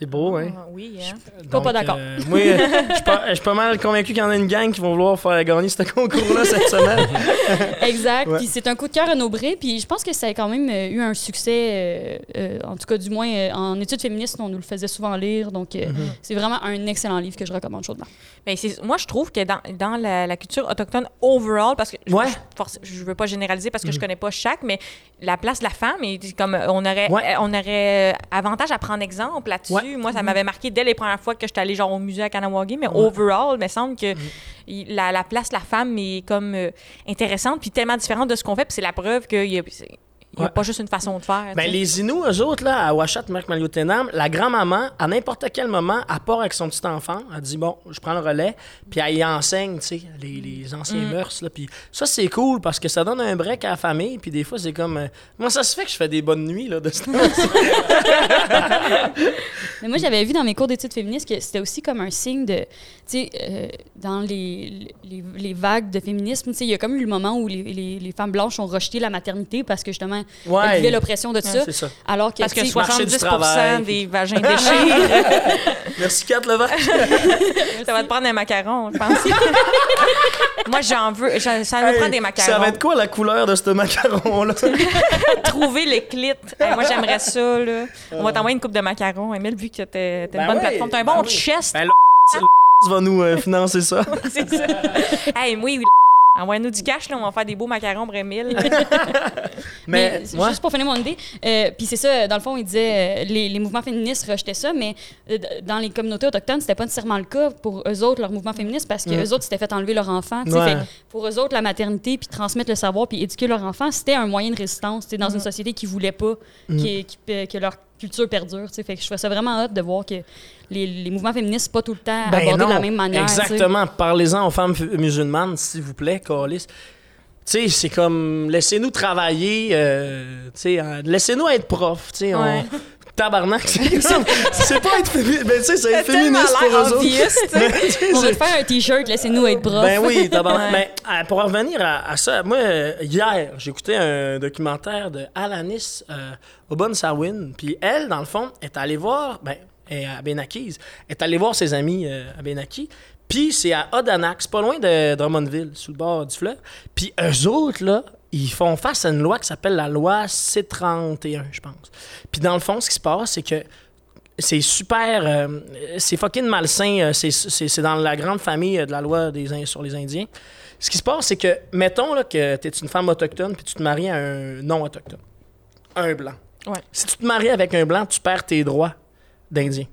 Speaker 1: C'est beau, hein?
Speaker 4: Ah, oui, hein.
Speaker 3: Pas pas d'accord.
Speaker 1: euh, moi, je suis pas, je suis pas mal convaincu qu'il y en a une gang qui vont vouloir faire gagner ce concours-là cette semaine. [laughs]
Speaker 3: Exact.
Speaker 1: Ouais.
Speaker 3: Puis c'est un coup de cœur renombré. Puis je pense que ça a quand même euh, eu un succès, euh, euh, en tout cas, du moins en études féministes, on nous le faisait souvent lire. Donc, euh,
Speaker 1: Mm-hmm.
Speaker 3: c'est vraiment un excellent livre que je recommande chaudement.
Speaker 4: Ben, c'est- moi, je trouve que dans, dans la, la culture autochtone overall, parce que je-
Speaker 1: Ouais.
Speaker 4: je, force- je veux pas généraliser parce que je connais pas chaque, mais la place de la femme, est comme on aurait,
Speaker 1: Ouais.
Speaker 4: on aurait avantage à prendre exemple là-dessus. Moi, ça m'avait marqué dès les premières fois que j'étais allée genre au musée à Kanawagi, mais overall, il me semble que il- la, la place de la femme est comme euh, intéressante puis tellement différente de ce qu'on fait. Puis c'est la preuve qu'il y a, c'est- Il n'y a
Speaker 1: Ouais.
Speaker 4: pas juste une façon de faire.
Speaker 1: Ben, les Inuits, eux autres, là, à Washat, Marc Maliotenam, la grand-maman, à n'importe quel moment, elle part avec son petit enfant, elle dit Bon, je prends le relais, puis elle y enseigne, tu sais, les, les anciens
Speaker 4: Mm.
Speaker 1: mœurs. Là, puis ça, c'est cool parce que ça donne un break à la famille, puis des fois, c'est comme euh, Comment ça se fait que je fais des bonnes nuits, là, de ce temps-ci? [laughs]
Speaker 3: Mais moi, j'avais vu dans mes cours d'études féministes que c'était aussi comme un signe de. Tu sais, euh, dans les, les, les vagues de féminisme, il y a comme eu le moment où les, les, les femmes blanches ont rejeté la maternité parce que justement,
Speaker 1: Ouais.
Speaker 3: elles vivaient l'oppression de ça.
Speaker 1: c'est ça.
Speaker 3: Alors que,
Speaker 4: Parce que
Speaker 3: tu sais,
Speaker 1: marché du
Speaker 4: 70
Speaker 1: travail,
Speaker 4: des vagins [laughs] déchirés, [laughs]
Speaker 1: Merci, Kat Levac. [laughs]
Speaker 4: ça va te prendre un macaron, je pense. Moi, j'en veux. Ça me
Speaker 1: Hey,
Speaker 4: prend des
Speaker 1: Ça
Speaker 4: macarons.
Speaker 1: va être quoi la couleur de ce macaron-là?
Speaker 4: Trouver les clits. Hey, moi, j'aimerais ça. Là. On va t'envoyer une coupe de macarons. Emile, vu que t'as t'as une
Speaker 1: Ben
Speaker 4: bonne
Speaker 1: oui,
Speaker 4: plateforme. T'as un
Speaker 1: ben
Speaker 4: bon
Speaker 1: oui.
Speaker 4: chest.
Speaker 1: Ben, va nous euh, financer ça. [laughs]
Speaker 4: c'est ça. hey, oui, oui. [laughs] Envoie-nous du cash, là, on va faire des beaux macarons pour Emile. [laughs]
Speaker 1: Mais,
Speaker 3: Mais
Speaker 1: ouais.
Speaker 3: juste pour finir mon idée, euh, puis c'est ça, dans le fond, il disait euh, les, les mouvements féministes rejetaient ça, mais euh, dans les communautés autochtones, c'était pas nécessairement le cas pour eux autres, leur mouvement féministe, parce que eux autres s'étaient fait enlever leur enfant.
Speaker 1: Mm. Ouais.
Speaker 3: Fait pour eux autres, la maternité, puis transmettre le savoir, puis éduquer leur enfant, c'était un moyen de résistance dans une société qui voulait pas
Speaker 1: Mm.
Speaker 3: qui- qui- que leur culture perdure. tu sais. Fait que je trouvais ça vraiment hâte de voir que les, les mouvements féministes, c'est pas tout le temps
Speaker 1: Ben
Speaker 3: abordés de la même manière. tu sais.
Speaker 1: Exactement. Parlez-en aux femmes musulmanes, s'il vous plaît, Calis. Tu sais, c'est comme, laissez-nous travailler, euh, tu sais, hein, laissez-nous être profs, tu sais.
Speaker 4: Ouais. [laughs]
Speaker 1: Tabarnak, [laughs] c'est pas être féministe, ben tu sais, c'est être féministe pour eux autres. [laughs]
Speaker 3: On va faire un t-shirt, laissez-nous être profs.
Speaker 1: Ben oui, tabarnak.
Speaker 4: Ouais.
Speaker 1: Mais euh, pour revenir à, à ça, moi, hier, j'ai écouté un documentaire de Alanis euh, Obon Sawin. Puis elle, dans le fond, est allée voir, ben, à Benakis, est allée voir ses amis euh, à Benaki. Puis c'est à Odanak, c'est pas loin de Drummondville, sous le bord du fleuve. Puis eux autres, là, ils font face à une loi qui s'appelle la loi C31, je pense. Puis dans le fond, ce qui se passe, c'est que c'est super. euh, c'est fucking malsain. euh, c'est- c'est c'est dans la grande famille euh, de la loi des, sur les Indiens. Ce qui se passe, c'est que, mettons là, que tu es une femme autochtone puis tu te maries à un non-autochtone, un blanc.
Speaker 4: Ouais.
Speaker 1: Si tu te maries avec un blanc, tu perds tes droits d'Indien.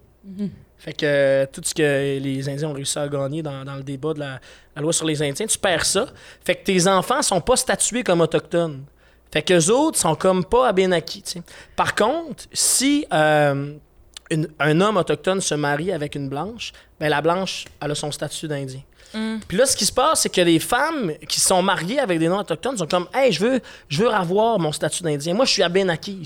Speaker 1: Fait que euh, tout ce que les Indiens ont réussi à gagner dans, le débat de la, loi sur les Indiens, tu perds ça. Fait que tes enfants sont pas statués comme autochtones. Fait que les autres sont comme pas à bien acquis. tu sais. Par contre, si euh, un homme autochtone se marie avec une blanche, ben la blanche, elle a son statut d'Indien. Puis là, ce qui se passe, c'est que les femmes qui sont mariées avec des non-autochtones sont comme Hey, je veux, je veux avoir mon statut d'Indien. Moi, je suis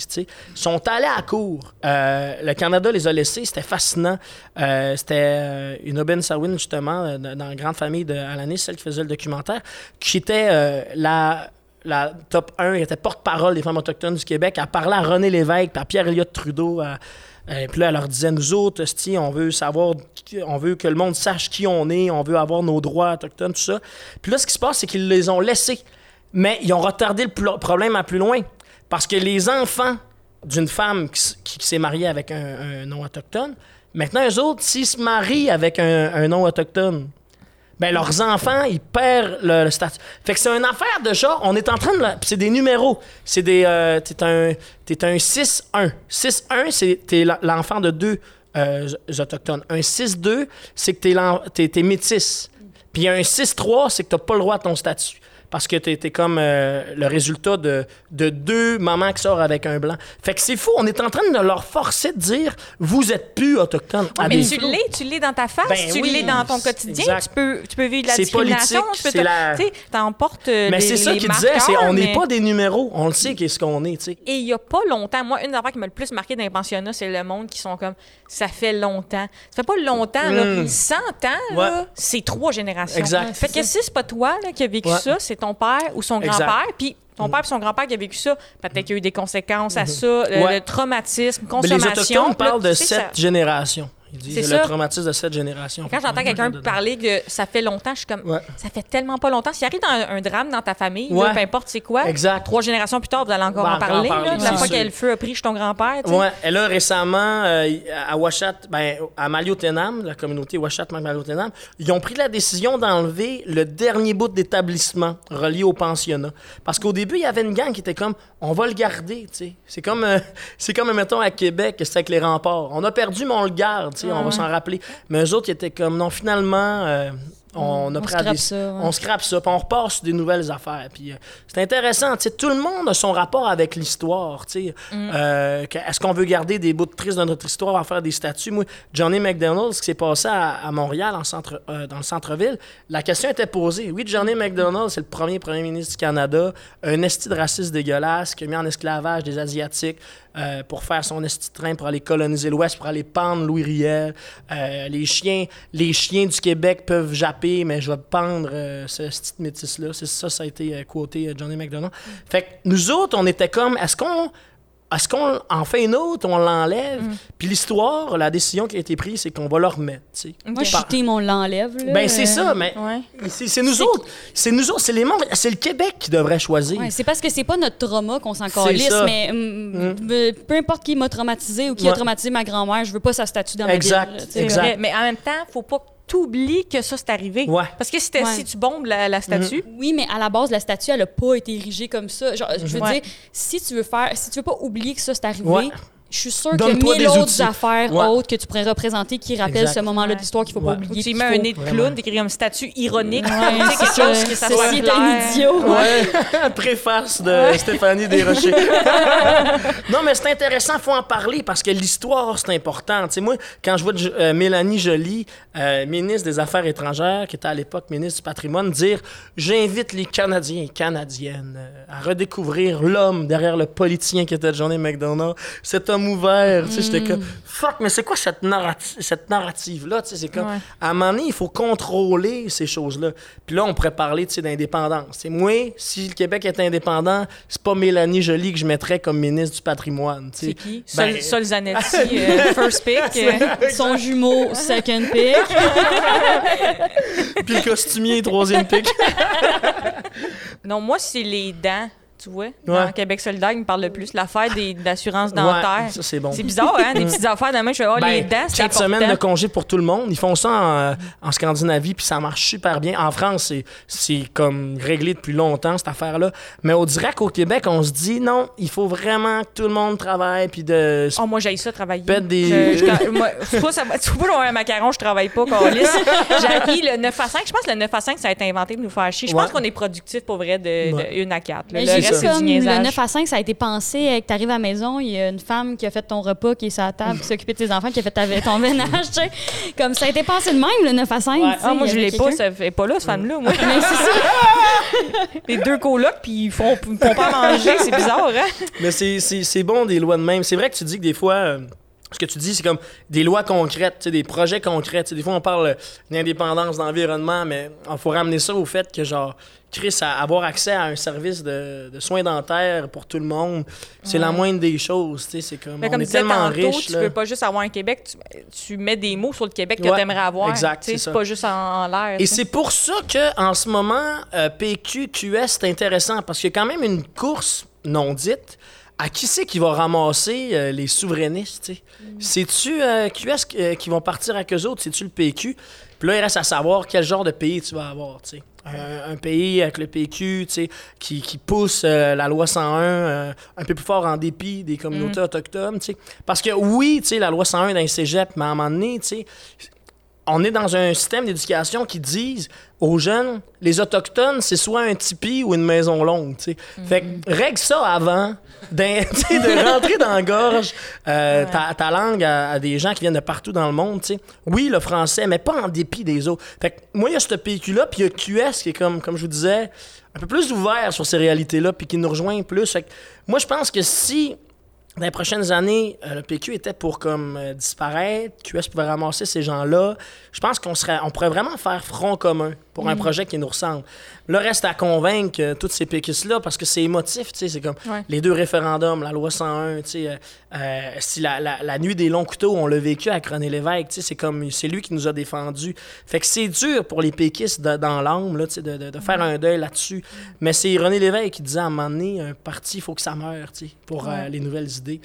Speaker 1: sais. Ils sont allés à la cour. Euh, le Canada les a laissés. C'était fascinant. Euh, C'était euh, une Aubin Sawin, justement, dans la grande famille de Alanis, celle qui faisait le documentaire, qui était la top 1, elle était porte-parole des femmes autochtones du Québec. Elle parlait à René Lévesque, à Pierre-Éliott Trudeau. Euh, puis là, elle leur disait, nous autres, on veut savoir, on veut que le monde sache qui on est, on veut avoir nos droits autochtones, tout ça. Puis là, ce qui se passe, c'est qu'ils les ont laissés. Mais ils ont retardé le problème à plus loin. Parce que les enfants d'une femme qui, s'est mariée avec un, un non-autochtone, maintenant, eux autres, s'ils se marient avec un, un non-autochtone, ben leurs enfants, ils perdent le, statut. Fait que c'est une affaire de genre, on est en train de... C'est des numéros. C'est des... euh, t'es un, t'es un 6-1. 6-1, c'est t'es l'enfant de deux euh, autochtones. Un 6-2, c'est que t'es, t'es métis. Puis un 6-3, c'est que t'as pas le droit à ton statut. Parce que t'es, t'es comme euh, le résultat de, de deux mamans qui sortent avec un blanc. Fait que c'est fou, on est en train de leur forcer de dire « Vous êtes plus autochtone. À
Speaker 4: mais
Speaker 1: des
Speaker 4: tu l'es, tu l'es dans ta face,
Speaker 1: Ben
Speaker 4: tu
Speaker 1: oui,
Speaker 4: l'es dans ton quotidien,
Speaker 1: exact.
Speaker 4: tu peux, tu peux vivre de la
Speaker 1: C'est
Speaker 4: discrimination, tu peux
Speaker 1: la-
Speaker 4: t'emportes euh,
Speaker 1: Mais c'est ça qu'il disait, c'est on n'est
Speaker 4: mais-
Speaker 1: pas des numéros, on le sait qu'est-ce qu'on est, tu sais.
Speaker 4: Et il y a pas longtemps, moi, une des affaires qui m'a le plus marqué dans les pensionnats, c'est le monde qui sont comme ça fait longtemps. Ça fait pas longtemps, là.
Speaker 1: Mm.
Speaker 4: 100 ans,
Speaker 1: Ouais.
Speaker 4: c'est trois générations.
Speaker 1: Exact.
Speaker 4: Fait que si c'est pas toi là, qui a vécu
Speaker 1: Ouais.
Speaker 4: ça, c'est ton père ou son grand-père, puis ton père et son grand-père qui a vécu ça, peut-être qu'il y a eu des conséquences à ça, le,
Speaker 1: Mm-hmm. Ouais.
Speaker 4: le traumatisme,
Speaker 1: Mais les
Speaker 4: consommation.
Speaker 1: Autochtones parlent de
Speaker 4: ça-
Speaker 1: générations. Ils disent
Speaker 4: C'est
Speaker 1: le
Speaker 4: ça.
Speaker 1: traumatisme de cette génération.
Speaker 4: Quand j'entends quelqu'un parler que ça fait longtemps, je suis comme,
Speaker 1: Ouais.
Speaker 4: ça fait tellement pas longtemps. S'il arrive dans un, un drame dans ta famille, là,
Speaker 1: Ouais.
Speaker 4: peu importe c'est quoi,
Speaker 1: Exact.
Speaker 4: trois générations plus tard, vous allez encore
Speaker 1: Ben,
Speaker 4: en parler,
Speaker 1: en parler,
Speaker 4: là, de la fois que le feu a pris chez ton grand-père.
Speaker 1: Ouais, et là, récemment, euh, à Washat, ben, à Maliotenam, la communauté Washat Maliotenam, ils ont pris la décision d'enlever le dernier bout d'établissement relié au pensionnat. Parce qu'au début, il y avait une gang qui était comme, on va le garder, tu sais. C'est comme, euh, [laughs] c'est comme, mettons, à Québec, c'est avec les remparts. On a perdu, mais on le garde, sais, on va s'en rappeler. Mais eux autres, ils étaient comme, non, finalement, euh, On, a
Speaker 3: On scrape
Speaker 1: des-
Speaker 3: ça, ouais.
Speaker 1: on scrape ça, puis on repart sur des nouvelles affaires. Puis euh, c'est intéressant, tu sais, tout le monde a son rapport avec l'histoire, tu sais. Euh, Est-ce qu'on veut garder des bouts de tristes de notre histoire à faire des statues? Moi, Johnny McDonald, ce qui s'est passé à, à Montréal, en centre, euh, dans le centre-ville, la question était posée. Oui, Johnny McDonald, c'est le premier premier ministre du Canada, un esti de raciste dégueulasse qui a mis en esclavage des Asiatiques euh, pour faire son esti train pour aller coloniser l'Ouest, pour aller pendre Louis Riel. Euh, les chiens les chiens du Québec peuvent japper, mais je vais pendre euh, ce petit métis-là. C'est ça, ça a été quoté Johnny McDonald. Fait que nous autres, on était comme, est-ce qu'on est-ce qu'on en fait une autre, on l'enlève? Puis l'histoire, la décision qui a été prise, c'est qu'on va le remettre. tu sais.
Speaker 3: Moi, je
Speaker 1: Par-
Speaker 3: suis team, on l'enlève.
Speaker 1: Ben, c'est
Speaker 3: Euh,
Speaker 1: ça, mais
Speaker 4: Ouais.
Speaker 1: c'est c'est nous autres. C'est nous autres, c'est les membres, c'est le Québec qui devrait choisir.
Speaker 3: Ouais, c'est parce que c'est pas notre trauma qu'on s'en
Speaker 1: C'est
Speaker 3: calisse,
Speaker 1: ça.
Speaker 3: mais hum, euh, peu importe qui m'a traumatisé ou qui a traumatisé ma grand-mère, je veux pas sa statue dans ma
Speaker 1: Exact.
Speaker 3: sais.
Speaker 4: C'est
Speaker 1: Exact.
Speaker 4: vrai. Mais en même temps, faut pas que t'oublies que ça, c'est arrivé.
Speaker 1: Ouais.
Speaker 4: Parce que si, t'es-
Speaker 3: Ouais.
Speaker 4: si tu bombes la, la statue,
Speaker 3: Oui, mais à la base, la statue, elle a pas été érigée comme ça. Genre, je veux
Speaker 4: Ouais.
Speaker 3: dire, si tu veux faire, si tu veux pas oublier que ça c'est arrivé,
Speaker 1: Ouais.
Speaker 3: Je suis sûre qu'il y a mille
Speaker 1: des
Speaker 3: autres
Speaker 1: outils.
Speaker 3: affaires
Speaker 1: Ouais.
Speaker 3: autres que tu pourrais représenter qui rappellent
Speaker 1: Exact.
Speaker 3: ce moment-là
Speaker 4: Ouais.
Speaker 3: de l'histoire qu'il faut
Speaker 1: Ouais.
Speaker 3: pas
Speaker 4: ou
Speaker 3: oublier.
Speaker 4: tu y
Speaker 3: qu'il
Speaker 4: mets
Speaker 3: faut-
Speaker 4: un nez de clown, t'écris comme statue ironique.
Speaker 3: Ouais,
Speaker 4: tu sais, quelque
Speaker 3: c'est
Speaker 4: chose
Speaker 3: ça.
Speaker 4: que ça soit
Speaker 3: est un idiot.
Speaker 1: Ouais, [laughs] préface de Stéphanie Desrochers. [laughs] non, mais c'est intéressant, faut en parler parce que l'histoire, c'est important. Tu sais, moi, quand je vois euh, Mélanie Joly, euh, ministre des Affaires étrangères, qui était à l'époque ministre du Patrimoine, dire J'invite les Canadiens et Canadiennes euh, à redécouvrir l'homme derrière le politicien qui était Johnny McDonald, cet homme ouvert. Tu sais, j'étais comme Fuck, mais c'est quoi cette, narrati- cette narrative-là? Tu sais, c'est comme,
Speaker 4: Ouais.
Speaker 1: à un moment donné, il faut contrôler ces choses-là. Puis là, on pourrait parler tu sais, d'indépendance. Moi, si le Québec est indépendant, c'est pas Mélanie Joly que je mettrais comme ministre du patrimoine.
Speaker 4: C'est qui?
Speaker 1: Ben-
Speaker 4: Sol, Sol Zanetti, [laughs] euh, first pick. euh.
Speaker 3: Son jumeau, second pick. [laughs]
Speaker 1: Puis le costumier, troisième pic.
Speaker 4: Non, moi, c'est les dents, tu vois? Dans
Speaker 1: Ouais.
Speaker 4: Québec solidaire, il me parle le plus. L'affaire des- d'assurance dentaire.
Speaker 1: Ouais, ça, c'est bon.
Speaker 4: C'est bizarre, hein? Des petites affaires. Demain, je fais, oh, les
Speaker 1: Ben,
Speaker 4: dents, c'est
Speaker 1: quatre semaines de congé pour tout le monde. Ils font ça en, en Scandinavie, puis ça marche super bien. En France, c'est- c'est comme réglé depuis longtemps, cette affaire-là. Mais on dirait qu'au Québec, on se dit non, il faut vraiment que tout le monde travaille, puis de.
Speaker 4: Oh, moi, j'ai ça travailler.
Speaker 1: Pète des-
Speaker 4: Je- je- quand- moi, soit ça va- tu vois, un macaron, je travaille pas, câlisse. J'ai acquis le 9 à 5. Je pense que le 9 à 5, ça a été inventé pour nous faire chier. Je pense
Speaker 1: Ouais.
Speaker 4: qu'on est productif pour vrai de,
Speaker 1: Ouais.
Speaker 4: de 1 à 4.
Speaker 3: Mais
Speaker 4: Le
Speaker 3: j'ai comme
Speaker 4: du
Speaker 3: le
Speaker 4: niaisage.
Speaker 3: 9 à 5, ça a été pensé euh, que tu arrives à la maison, il y a une femme qui a fait ton repas, qui est sur la table, qui s'occupe de tes enfants, qui a fait ta- ton [laughs] ménage, tu sais? Comme ça a été pensé de même, le 9 à 5. tu sais,
Speaker 4: Ah, moi, je l'ai pas, ça fait pas là, cette femme-là. Moi. [laughs]
Speaker 3: Mais c'est ça. [laughs]
Speaker 4: Les deux colocs, puis ils font, font pas à manger, c'est bizarre, hein?
Speaker 1: Mais c'est bon des lois de même. C'est vrai que tu dis que des fois, euh, ce que tu dis, c'est comme des lois concrètes, des projets concrets. Des fois, on parle d'indépendance, d'environnement, mais il faut ramener ça au fait que, genre, Chris, avoir accès à un service de, de soins dentaires pour tout le monde, c'est la moindre des choses. C'est comme,
Speaker 4: Mais
Speaker 1: on
Speaker 4: comme
Speaker 1: est tellement
Speaker 4: tantôt,
Speaker 1: riche.
Speaker 4: tu
Speaker 1: là.
Speaker 4: veux pas juste avoir un Québec, tu, tu mets des mots sur le Québec que
Speaker 1: Ouais,
Speaker 4: tu aimerais avoir.
Speaker 1: exact, c'est
Speaker 4: pas juste en, en l'air.
Speaker 1: Et c'est pour ça que en ce moment, euh, PQ, QS, c'est intéressant parce qu'il y a quand même une course non dite à qui c'est qui va ramasser euh, les souverainistes. sais? C'est-tu euh, QS euh, qui vont partir avec eux autres? C'est-tu le PQ? Puis là, il reste à savoir quel genre de pays tu vas avoir. tu sais. Un, un pays avec le PQ qui, qui pousse euh, la loi 101 euh, un peu plus fort en dépit des communautés autochtones. tu sais. Parce que oui, la loi 101 dans les cégeps, mais à un moment donné, on est dans un système d'éducation qui disent aux jeunes, les autochtones, c'est soit un tipi ou une maison longue. sais. Fait que règle ça avant [laughs] de rentrer dans la gorge euh, ta, ta langue à, à des gens qui viennent de partout dans le monde. Oui, le français, mais pas en dépit des autres. Fait que moi, il y a ce PQ-là, puis il y a QS qui est comme, comme je vous disais, un peu plus ouvert sur ces réalités-là, puis qui nous rejoint plus. Fait que moi, je pense que si dans les prochaines années, euh, le PQ était pour comme euh, disparaître, QS pouvait ramasser ces gens-là. Je pense qu'on serait, on pourrait vraiment faire front commun pour un projet qui nous ressemble. Là, reste à convaincre euh, tous ces péquistes-là parce que c'est émotif, tu sais, c'est comme
Speaker 4: Ouais.
Speaker 1: les deux référendums, la loi 101, tu sais, euh, euh, si la, la- la nuit des longs couteaux, on l'a vécu avec René Lévesque, tu sais, c'est comme, c'est lui qui nous a défendus. Fait que c'est dur pour les péquistes de- dans l'âme, de, de- de faire un deuil là-dessus. Mais c'est René Lévesque qui disait à un moment donné, un parti, il faut que ça meure, tu sais, pour euh, les nouvelles idées.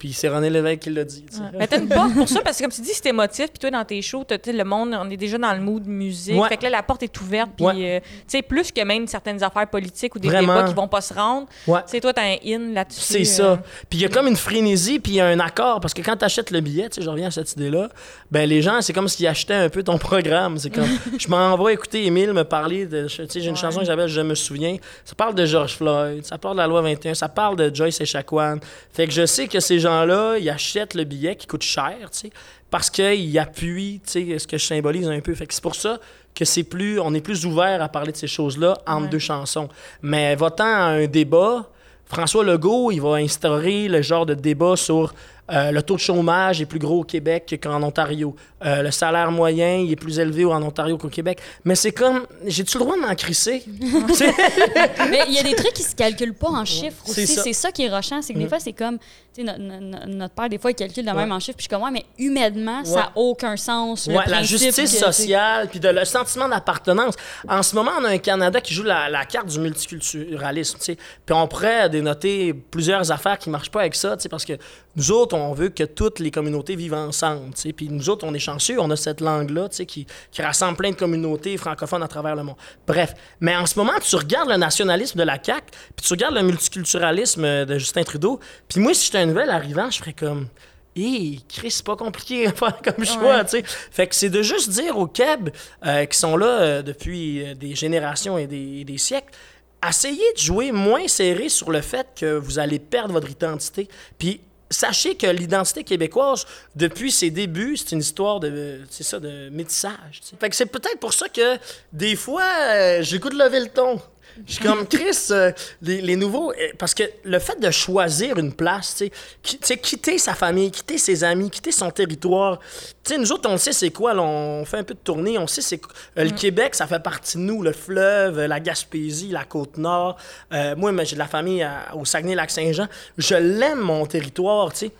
Speaker 1: Puis c'est René Lévesque qui l'a dit. tu sais.
Speaker 4: Mais t'as une porte pour ça, parce que comme tu dis, c'est émotif, puis toi, dans tes shows, t'as- le monde, on est déjà dans le mood musique.
Speaker 1: Ouais.
Speaker 4: Fait que là, la porte est ouverte, puis,
Speaker 1: Ouais.
Speaker 4: euh, tu sais, plus que même certaines affaires politiques ou des
Speaker 1: Vraiment.
Speaker 4: débats qui vont pas se rendre. Tu sais, toi, t'as un in là-dessus.
Speaker 1: C'est
Speaker 4: euh,
Speaker 1: ça. Puis il y a comme une frénésie, puis il y a un accord. Parce que quand tu achètes le billet, tu sais, je reviens à cette idée-là, ben les gens, c'est comme s'ils achetaient un peu ton programme. C'est comme, [laughs] je m'en vais écouter Émile me parler de. Tu sais, j'ai une chanson qui s'appelle Je me souviens. Ça parle de George Floyd, ça parle de la loi 21, ça parle de Joyce Echaquan. Fait que je sais que ces gens-là, ils achètent le billet qui coûte cher, tu sais, parce qu'ils appuient, tu sais, ce que je symbolise un peu. Fait que c'est pour ça que c'est plus, on est plus ouvert à parler de ces choses-là entre deux chansons. Mais votant à un débat, François Legault, il va instaurer le genre de débat sur euh, le taux de chômage est plus gros au Québec qu'en Ontario. Euh, le salaire moyen il est plus élevé en Ontario qu'au Québec. Mais c'est comme, j'ai-tu le droit de m'en crisser? [laughs]
Speaker 3: Mais il y a des trucs qui se calculent pas en chiffres
Speaker 1: C'est
Speaker 3: aussi.
Speaker 1: ça. Mm.
Speaker 3: C'est ça qui est rochant. C'est que des fois, c'est comme, tu sais, no- no- no- notre père, des fois, il calcule de même en chiffres. Puis je suis comme, ouais, mais humainement, ça n'a aucun sens. le
Speaker 1: la justice
Speaker 3: que,
Speaker 1: sociale, puis de le sentiment d'appartenance. En ce moment, on a un Canada qui joue la, la carte du multiculturalisme. Puis on pourrait dénoter plusieurs affaires qui marchent pas avec ça, tu sais, parce que nous autres, on veut que toutes les communautés vivent ensemble, tu sais. Puis nous autres, on est chanceux, on a cette langue-là, qui, qui rassemble plein de communautés francophones à travers le monde. Bref, mais en ce moment, tu regardes le nationalisme de la CAQ, puis tu regardes le multiculturalisme de Justin Trudeau, puis moi, si j'étais un nouvel arrivant, je ferais comme... Hé, Chris, c'est pas compliqué à faire comme choix, tu sais. Fait que c'est de juste dire aux Keb euh, qui sont là euh, depuis euh, des générations et des, et des siècles, essayez de jouer moins serré sur le fait que vous allez perdre votre identité. Puis sachez que l'identité québécoise, depuis ses débuts, c'est une histoire de, c'est ça, de métissage. c'est peut-être pour ça que des fois, euh, j'écoute lever le ton. Je suis comme Chris, euh, les, les nouveaux. euh, Parce que le fait de choisir une place, tu sais, quitter sa famille, quitter ses amis, quitter son territoire. Tu sais, nous autres, on sait c'est quoi, là, on fait un peu de tournée, on sait c'est quoi. Euh, Le Québec, ça fait partie de nous, le fleuve, euh, la Gaspésie, la Côte-Nord. Euh, moi, moi, j'ai de la famille à- au Saguenay-Lac-Saint-Jean. Je l'aime, mon territoire, tu sais.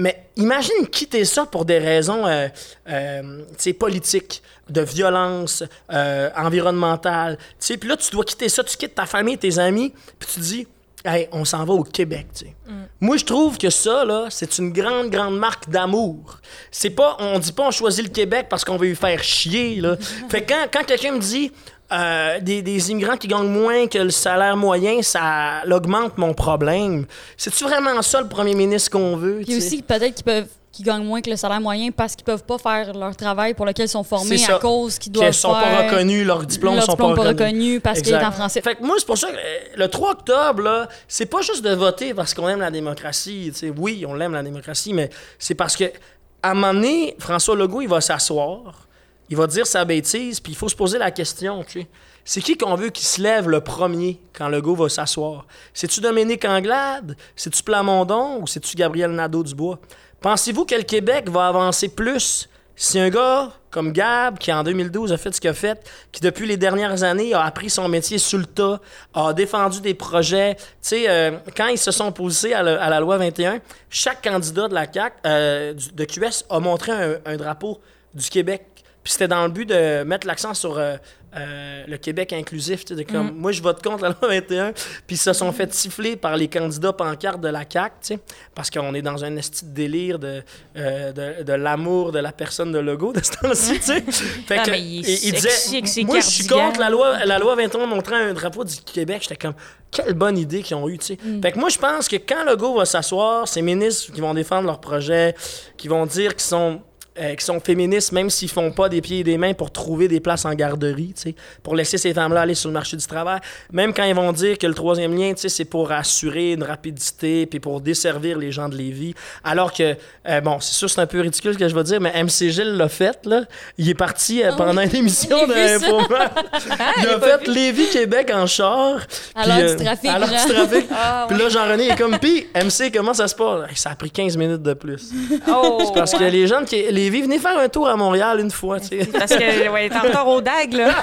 Speaker 1: Mais imagine quitter ça pour des raisons euh, euh, politiques, de violence euh, environnementale. Puis là, tu dois quitter ça, tu quittes ta famille, tes amis, puis tu dis, hey, on s'en va au Québec. sais. Moi, je trouve que ça, là, c'est une grande, grande marque d'amour. C'est pas, on dit pas on choisit le Québec parce qu'on veut lui faire chier. Là. [laughs] fait que quand, quand quelqu'un me dit, euh, des, des immigrants qui gagnent moins que le salaire moyen, ça augmente mon problème. C'est-tu vraiment ça le premier ministre qu'on veut?
Speaker 3: Puis aussi, peut-être qu'ils peuvent qu'ils gagnent moins que le salaire moyen parce qu'ils peuvent pas faire leur travail pour lequel ils sont formés à cause qu'ils
Speaker 1: Qu'ils
Speaker 3: doivent
Speaker 1: sont pas reconnus, leurs diplômes
Speaker 3: leurs
Speaker 1: sont
Speaker 3: diplômes
Speaker 1: pas
Speaker 3: pas
Speaker 1: reconnus.
Speaker 3: reconnus parce qu'il est
Speaker 1: Exact.
Speaker 3: en français.
Speaker 1: Fait que moi, c'est pour ça que euh, le 3 octobre, c'est pas juste de voter parce qu'on aime la démocratie. tu sais. Oui, on l'aime la démocratie, mais c'est parce que à un moment donné, François Legault, il va s'asseoir, il va dire sa bêtise, puis il faut se poser la question. C'est qui qu'on veut qui se lève le premier quand Legault va s'asseoir? C'est-tu Dominique Anglade? C'est-tu Plamondon? Ou c'est-tu Gabriel Nadeau-Dubois? Pensez-vous que le Québec va avancer plus si un gars comme Gab, qui en 2012 a fait ce qu'il a fait, qui depuis les dernières années a appris son métier sur le tas, a défendu des projets, tu sais, euh, quand ils se sont opposés à, le- la loi 21, chaque candidat de la CAQ, euh, de QS, a montré un drapeau du Québec. Puis c'était dans le but de mettre l'accent sur euh, euh, le Québec inclusif. de comme, Moi, je vote contre la loi 21. Puis ils se sont fait siffler par les candidats pancartes de la CAQ, parce qu'on est dans un esti de délire de, euh, de, de l'amour de la personne de Legault de ce temps-ci. [laughs] Fait
Speaker 4: Ah,
Speaker 1: que,
Speaker 4: il ses
Speaker 1: moi, je suis contre la loi, la loi 21 montrant un drapeau du Québec. J'étais comme, quelle bonne idée qu'ils ont eue, sais. Fait que moi, je pense que quand Legault va s'asseoir, ces ministres qui vont défendre leurs projets, qui vont dire qu'ils sont euh, qui sont féministes, même s'ils font pas des pieds et des mains pour trouver des places en garderie, tu sais, pour laisser ces femmes-là aller sur le marché du travail. Même quand ils vont dire que le troisième lien, tu sais, c'est pour assurer une rapidité puis pour desservir les gens de Lévis. Alors que, euh, bon, c'est sûr, c'est un peu ridicule ce que je vais dire, mais MC Gilles l'a fait, là. Il est parti euh, pendant une émission de. Il a [laughs] fait Lévis-Québec en char. Puis,
Speaker 3: l'heure du trafic,
Speaker 1: du.
Speaker 4: Ah,
Speaker 1: Puis là, Jean-René est comme, pis, MC, comment ça se passe? Ça a pris 15 minutes de plus.
Speaker 4: Oh,
Speaker 1: Parce que les gens qui. Les venez faire un tour à Montréal une fois.
Speaker 4: Parce que, [laughs] ouais, t'es en retard au DAG, là.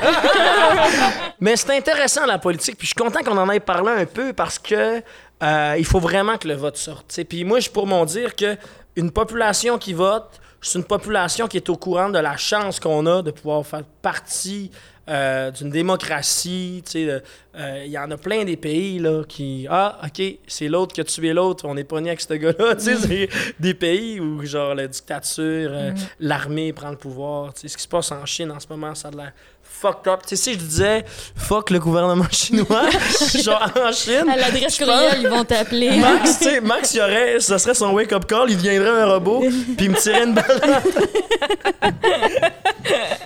Speaker 4: [laughs]
Speaker 1: Mais c'est intéressant, la politique. Puis je suis content qu'on en ait parlé un peu parce que euh, il faut vraiment que le vote sorte. Puis moi, je suis pour m'en dire que une population qui vote c'est une population qui est au courant de la chance qu'on a de pouvoir faire partie euh, d'une démocratie. euh, Il y en a plein des pays là, qui. Ah, OK, c'est l'autre qui a tué l'autre, on est pas né avec ce gars-là. [laughs] sais, C'est des pays où, genre, la dictature, euh, l'armée prend le pouvoir. Ce qui se passe en Chine en ce moment, ça a de l'air fucked up. Tu sais, si je disais fuck le gouvernement [laughs] chinois, [laughs] genre en Chine.
Speaker 3: À l'adresse courriel,
Speaker 1: pense-
Speaker 3: ils vont t'appeler.
Speaker 1: Max, tu sais, Max, il y aurait, ça serait son wake-up call, il deviendrait un robot, puis il me tirait une balle [laughs]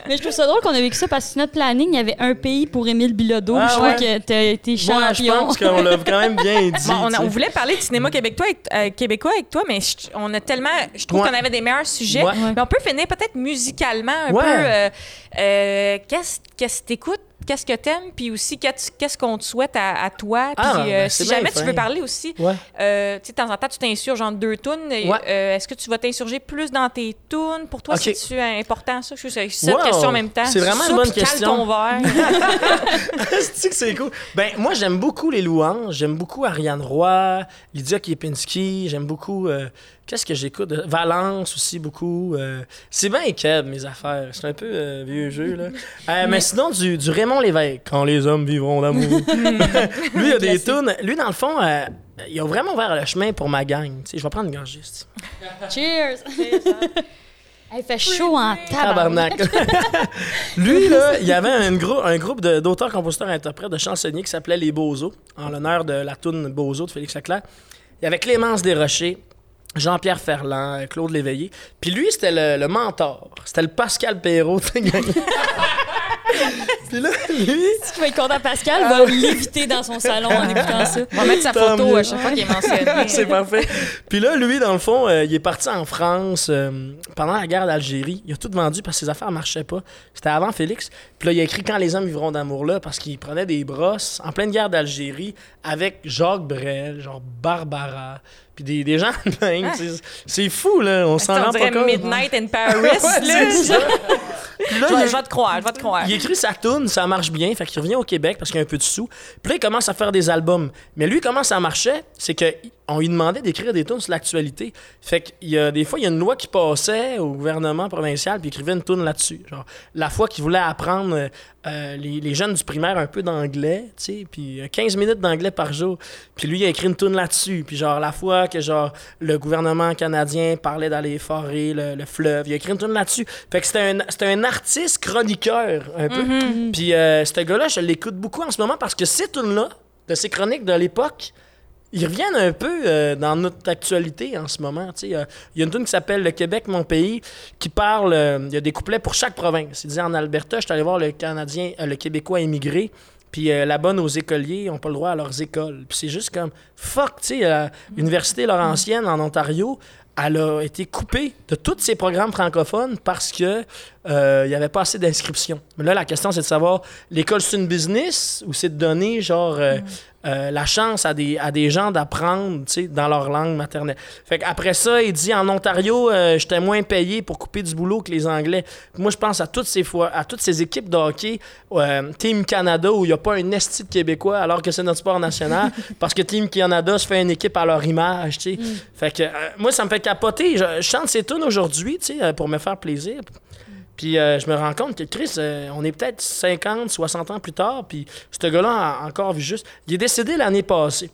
Speaker 3: Mais je trouve ça drôle qu'on a vécu ça parce que notre planning, il y avait un pays pour Émile Bilodeau.
Speaker 1: Ah
Speaker 3: je trouve
Speaker 1: ouais.
Speaker 3: que t'as été
Speaker 1: Moi, je
Speaker 3: champion.
Speaker 1: pense qu'on l'a quand même bien dit.
Speaker 4: Bon, on, a- voulait parler de cinéma québécois avec, euh, québécois avec toi, mais je- on a tellement. Je trouve
Speaker 1: Ouais.
Speaker 4: qu'on avait des meilleurs sujets.
Speaker 1: Ouais.
Speaker 4: Mais on peut finir peut-être musicalement un
Speaker 1: Ouais.
Speaker 4: peu. euh, euh, qu'est-ce qu'est-ce que t'écoutes? Qu'est-ce que t'aimes? Puis aussi, qu'est-ce qu'on te souhaite à, à toi? Puis
Speaker 1: Ah,
Speaker 4: euh,
Speaker 1: ben,
Speaker 4: si jamais tu veux parler aussi,
Speaker 1: Ouais.
Speaker 4: euh, tu sais, de temps en temps, tu t'insurges entre deux tunes.
Speaker 1: Ouais.
Speaker 4: Euh, Est-ce que tu vas t'insurger plus dans tes tunes? Pour toi, c'est-tu important, ça? Je c'est cette
Speaker 1: Wow.
Speaker 4: question en même temps.
Speaker 1: C'est vraiment une bonne question.
Speaker 4: ton verre. [laughs]
Speaker 1: C'est que c'est cool? Ben, moi, j'aime beaucoup les louanges. J'aime beaucoup Ariane Roy, Lydia Kiepinsky. J'aime beaucoup. Qu'est-ce que j'écoute? Valence aussi, beaucoup. euh, c'est bien Keb, mes affaires. C'est un peu euh, vieux jeu, là. [laughs] Euh, mais sinon, du, du Raymond Lévesque, Quand les hommes vivront d'amour. [laughs] lui, il a des tunes. Lui, dans le fond, euh, il a vraiment ouvert le chemin pour ma gang. Je vais prendre une gorgée. [laughs]
Speaker 3: Cheers! Il fait chaud en tabarnak.
Speaker 1: Lui, là, il y avait grou- un groupe de- d'auteurs, compositeurs, interprètes, de chansonniers qui s'appelait Les Bozos, en l'honneur de la toune Bozo de Félix Leclerc. Il y avait Clémence Desrochers, Jean-Pierre Ferland, Claude Léveillé. Puis lui, c'était le, le mentor. C'était le Pascal Perrault. [laughs] Puis là, lui...
Speaker 3: Tu vas être content, Pascal va l'éviter dans son salon en écoutant ça.
Speaker 4: On va mettre sa
Speaker 1: Tant
Speaker 4: photo
Speaker 1: mieux.
Speaker 4: à chaque fois qu'il est mentionné. [laughs]
Speaker 1: c'est parfait. Puis là, lui, dans le fond, euh, il est parti en France euh, pendant la guerre d'Algérie. Il a tout vendu parce que ses affaires marchaient pas. C'était avant Félix. Puis là, il a écrit Quand les hommes vivront d'amour là parce qu'il prenait des brosses en pleine guerre d'Algérie avec Jacques Brel, genre Barbara, puis des, des gens de même.
Speaker 4: Ah.
Speaker 1: tu sais. C'est fou, là. On s'en rend pas compte.
Speaker 4: Midnight in Paris. [laughs]
Speaker 1: Ouais,
Speaker 4: là?
Speaker 1: c'est [laughs] ça. Là,
Speaker 4: Je vais-
Speaker 1: il-
Speaker 4: je vais te croire, je vais te croire.
Speaker 1: il écrit sa tune, ça marche bien, fait qu'il revient au Québec parce qu'il y a un peu de sous. Puis là, il commence à faire des albums. Mais lui, comment ça marchait, c'est qu'on lui demandait d'écrire des tunes sur l'actualité. Fait qu'il y a des fois, il y a une loi qui passait au gouvernement provincial, puis il écrivait une tune là-dessus. Genre, la fois qu'il voulait apprendre euh, euh, les, les jeunes du primaire un peu d'anglais, tu sais, puis euh, 15 minutes d'anglais par jour. Puis lui, il a écrit une tune là-dessus. Puis genre, la fois que genre le gouvernement canadien parlait d'aller forer le, le fleuve, il a écrit une tune là-dessus. Fait que c'était un, c'était un artiste chroniqueur, un peu. Puis euh, ce gars-là, je l'écoute beaucoup en ce moment parce que ces tunes-là, de ces chroniques de l'époque, ils reviennent un peu euh, dans notre actualité en ce moment. sais. Euh, Il y a une tune qui s'appelle Le Québec, mon pays, qui parle. euh, Il y a des couplets pour chaque province. Il dit en Alberta, je suis allé voir le Canadien, le Québécois émigré. Puis euh, là-bas, nos écoliers n'ont pas le droit à leurs écoles. Puis c'est juste comme fuck, tu sais, l'Université Laurentienne en Ontario, elle a été coupée de tous ses programmes francophones parce que il n'y avait pas assez d'inscriptions. Mais là, la question, c'est de savoir, l'école, c'est une business ou c'est de donner, genre, euh, euh, la chance à des, à des gens d'apprendre, dans leur langue maternelle. Fait qu'après ça, il dit, en Ontario, euh, j'étais moins payé pour couper du boulot que les Anglais. Moi, je pense à toutes ces fois, à toutes ces équipes de hockey, euh, Team Canada, où il n'y a pas un esti de Québécois, alors que c'est notre sport national, [laughs] parce que Team Canada se fait une équipe à leur image, sais. Fait que, moi, ça me fait capoter. Je, je chante ces tunes aujourd'hui, pour me faire plaisir. Puis euh, je me rends compte que Chris, euh, on est peut-être 50, 60 ans plus tard, puis ce gars-là a encore vu juste. Il est décédé l'année passée.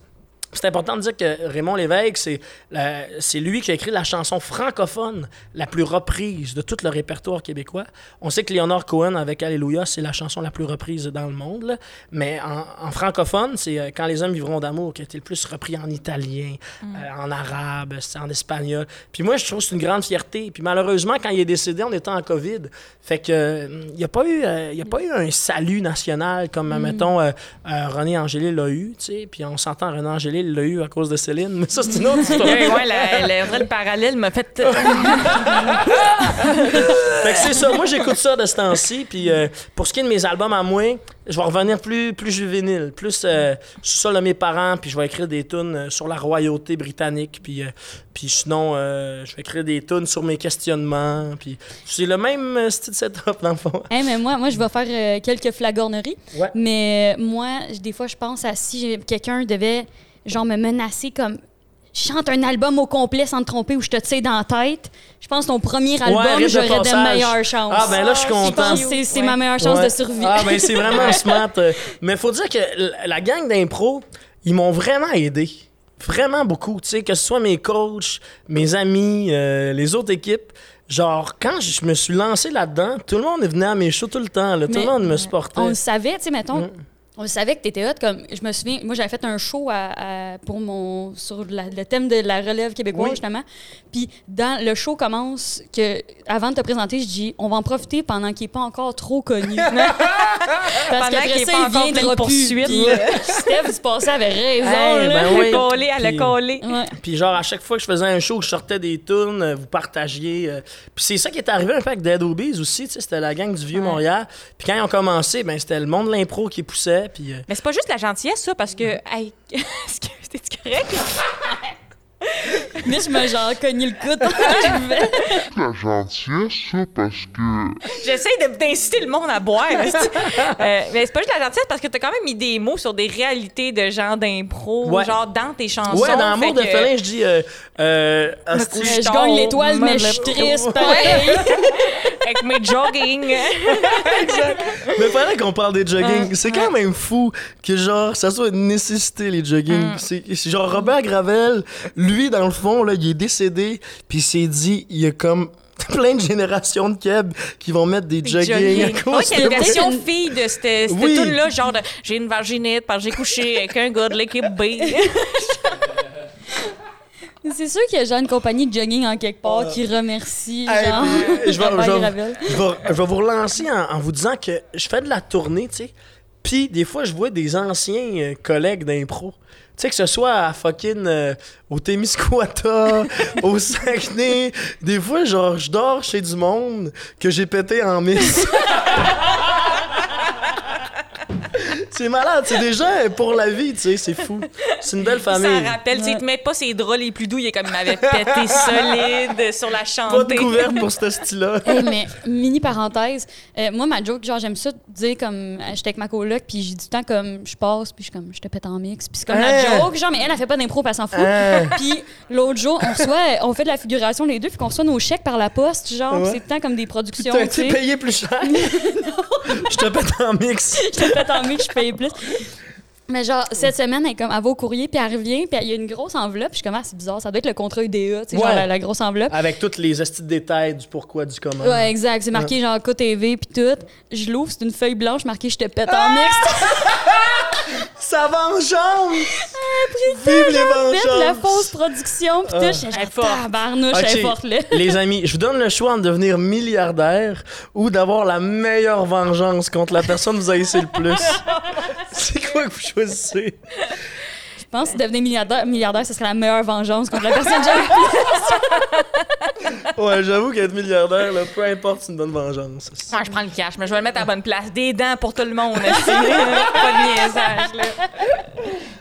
Speaker 1: C'est important de dire que Raymond Lévesque, c'est c'est lui qui a écrit la chanson francophone la plus reprise de tout le répertoire québécois. On sait que Leonard Cohen avec Alléluia, c'est la chanson la plus reprise dans le monde. là. Mais en, en francophone, c'est euh, Quand les hommes vivront d'amour qui a été le plus repris en italien, euh, en arabe, c'est en espagnol. Puis moi, je trouve que c'est une grande fierté. Puis malheureusement, quand il est décédé, on était en COVID. Fait que euh, il n'y a, pas eu, il a pas eu un salut national comme, mettons, euh, euh, René Angélil l'a eu. Puis on s'entend, René Angélil l'a eu à cause de Céline. Mais ça, c'est une autre [laughs] histoire.
Speaker 4: Ouais, ouais, la- la- vrai, le parallèle m'a fait. [laughs]
Speaker 1: Fait que c'est ça. Moi, j'écoute ça de ce temps-ci. Puis euh, pour ce qui est de mes albums à moi, je vais revenir plus, plus juvénile, plus euh, sur ça de mes parents. Puis je vais écrire des tunes euh, sur la royauté britannique. Puis, euh, puis sinon, euh, je vais écrire des tunes sur mes questionnements. Puis c'est le même style setup, dans le fond.
Speaker 3: Hey, mais moi, moi, je vais faire euh, quelques flagorneries.
Speaker 1: Ouais.
Speaker 3: Mais moi, des fois, je pense à si j'ai- quelqu'un devait, genre, me menacer comme. chante un album au complet sans te tromper ou je te tire dans la tête, je pense que ton premier album,
Speaker 1: de
Speaker 3: j'aurais de
Speaker 1: passage.
Speaker 3: meilleures chances.
Speaker 1: Ah, ben là, je suis
Speaker 3: Je
Speaker 1: content.
Speaker 3: pense que c'est- ma meilleure chance
Speaker 1: Ouais.
Speaker 3: de survie.
Speaker 1: Ah, ben c'est vraiment [laughs] smart. Mais faut dire que la gang d'impro, ils m'ont vraiment aidé. Vraiment beaucoup. Tu sais, que ce soit mes coachs, mes amis, euh, les autres équipes. Genre, quand je me suis lancé là-dedans, tout le monde venait à mes shows tout le temps. là. Tout le monde me supportait.
Speaker 3: On le savait, tu sais, mettons.
Speaker 1: Mm.
Speaker 3: On le savait que t'étais hot. Comme, je me souviens, moi, j'avais fait un show à- à- pour mon, sur la- le thème de la relève québécoise,
Speaker 1: Oui.
Speaker 3: justement. Puis, dans le show commence que, avant de te présenter, je dis, on va en profiter pendant qu'il n'est pas encore trop connu. [laughs] Parce
Speaker 4: Pendant qu'il est
Speaker 3: ça,
Speaker 4: pas
Speaker 3: il
Speaker 4: encore plein de.
Speaker 3: Puis, euh, Steph du passé avait raison.
Speaker 1: Hey,
Speaker 3: là.
Speaker 1: ben oui.
Speaker 4: Elle a collé, elle a
Speaker 1: Puis-
Speaker 4: collé.
Speaker 3: Ouais.
Speaker 1: Puis genre, à chaque fois que je faisais un show, que je sortais des tunes, euh, vous partagiez. euh, Puis c'est ça qui est arrivé un peu avec Dead Obies aussi, tu sais, c'était la gang du Vieux-Montréal. Puis quand ils ont commencé, ben c'était le monde de l'impro qui poussait, puis... euh,
Speaker 4: Mais c'est pas juste la gentillesse, ça, parce que. Hey, est-ce que c'est correct?
Speaker 3: Mais je me genre cogné le coude pendant que j'arrivais.
Speaker 7: la gentillesse, ça, parce que
Speaker 4: J'essaie de- d'inciter le monde à boire. c'est- [laughs] Euh, mais c'est pas juste la gentillesse, parce que t'as quand même mis des mots sur des réalités de gens d'impro,
Speaker 1: Ouais.
Speaker 4: genre dans tes chansons.
Speaker 1: Ouais, dans Amour de
Speaker 4: que-
Speaker 1: félin, je dis... Euh, euh,
Speaker 3: Je gagne l'étoile, mais je suis triste, pareil. [laughs]
Speaker 4: Avec mes jogging. [laughs]
Speaker 1: Mais fallait qu'on parle des jogging. C'est quand même fou que, genre, ça soit une nécessité, les jogging. C'est c'est genre Robert Gravel, lui, dans le fond, là, il est décédé, puis il s'est dit, il y a comme [laughs] plein de générations de Keb qui vont mettre des jogging,
Speaker 4: Jogging.
Speaker 1: à cause
Speaker 4: a une
Speaker 1: de-
Speaker 4: version fille de cette, cette
Speaker 1: Oui.
Speaker 4: tune-là, genre de j'ai une vaginite parce que j'ai couché avec un gars de l'équipe B. [laughs]
Speaker 3: C'est sûr qu'il y a genre une compagnie de jogging en quelque part qui remercie genre
Speaker 1: je [laughs] vais-
Speaker 3: Robert
Speaker 1: je vais-
Speaker 3: Gravel.
Speaker 1: je vais, je vais vous relancer en, en vous disant que je fais de la tournée, tu sais. Puis des fois, je vois des anciens euh, collègues d'impro. Tu sais, que ce soit à fucking euh, au Témiscouata, [laughs] au Saguenay. Des fois, genre, je dors chez du monde que j'ai pété en miss. [laughs] c'est malade, c'est des gens pour la vie, tu sais, c'est fou. C'est une belle
Speaker 4: Ça
Speaker 1: famille.
Speaker 4: rappelle, tu sais, il te met pas ses draps les plus doux, il est comme il m'avait pété solide sur la
Speaker 1: Pas de
Speaker 4: chantée.
Speaker 1: couverte [laughs] pour ce style-là.
Speaker 3: Hey, mais mini parenthèse, euh, moi ma joke genre j'aime ça dire comme euh, j'étais avec ma coloc puis j'ai du temps comme je passe puis je comme je te pète en mix puis c'est comme
Speaker 1: Hein?
Speaker 3: la joke genre mais elle elle fait pas d'impro elle s'en fout.
Speaker 1: Hein?
Speaker 3: Puis l'autre jour on reçoit on fait de la figuration les deux puis qu'on reçoit nos chèques par la poste genre
Speaker 1: Ouais.
Speaker 3: c'est tout le temps comme des productions tu
Speaker 1: payé plus cher? [laughs] [laughs] Je te pète en mix.
Speaker 3: je te pète en mix je paye plus. Mais genre, cette semaine, elle, comme, elle va au courrier, puis elle revient, puis il y a une grosse enveloppe. Puis je suis comme, ah, c'est bizarre, ça doit être le contrat UDA, tu sais, genre
Speaker 1: Ouais.
Speaker 3: la, la grosse enveloppe.
Speaker 1: Avec tous les astuces de détails du pourquoi, du comment.
Speaker 3: Ouais, exact. C'est marqué genre KTV puis tout. Je l'ouvre, c'est une feuille blanche marquée je te pète en mix. [laughs]
Speaker 1: Ça vengeance! Vive les
Speaker 3: Pète la fausse production puis tout.
Speaker 4: Est
Speaker 3: genre,
Speaker 4: forte.
Speaker 3: tabarnouche, elle est
Speaker 1: Ok,
Speaker 3: forte là. [laughs]
Speaker 1: Les amis, je vous donne le choix de devenir milliardaire ou d'avoir la meilleure vengeance contre la personne que vous haïssez le plus. [laughs] C'est quoi que vous choisissez?
Speaker 3: Je pense que devenir milliardaire, milliardaire, ce serait la meilleure vengeance contre la personne que j'aime.
Speaker 1: Ouais, j'avoue qu'être milliardaire, là, peu importe, c'est une bonne vengeance.
Speaker 4: Ah, je prends le cash, mais je vais le mettre à la bonne place. Des dents pour tout le monde. [laughs] aussi. pas de niaisage, là.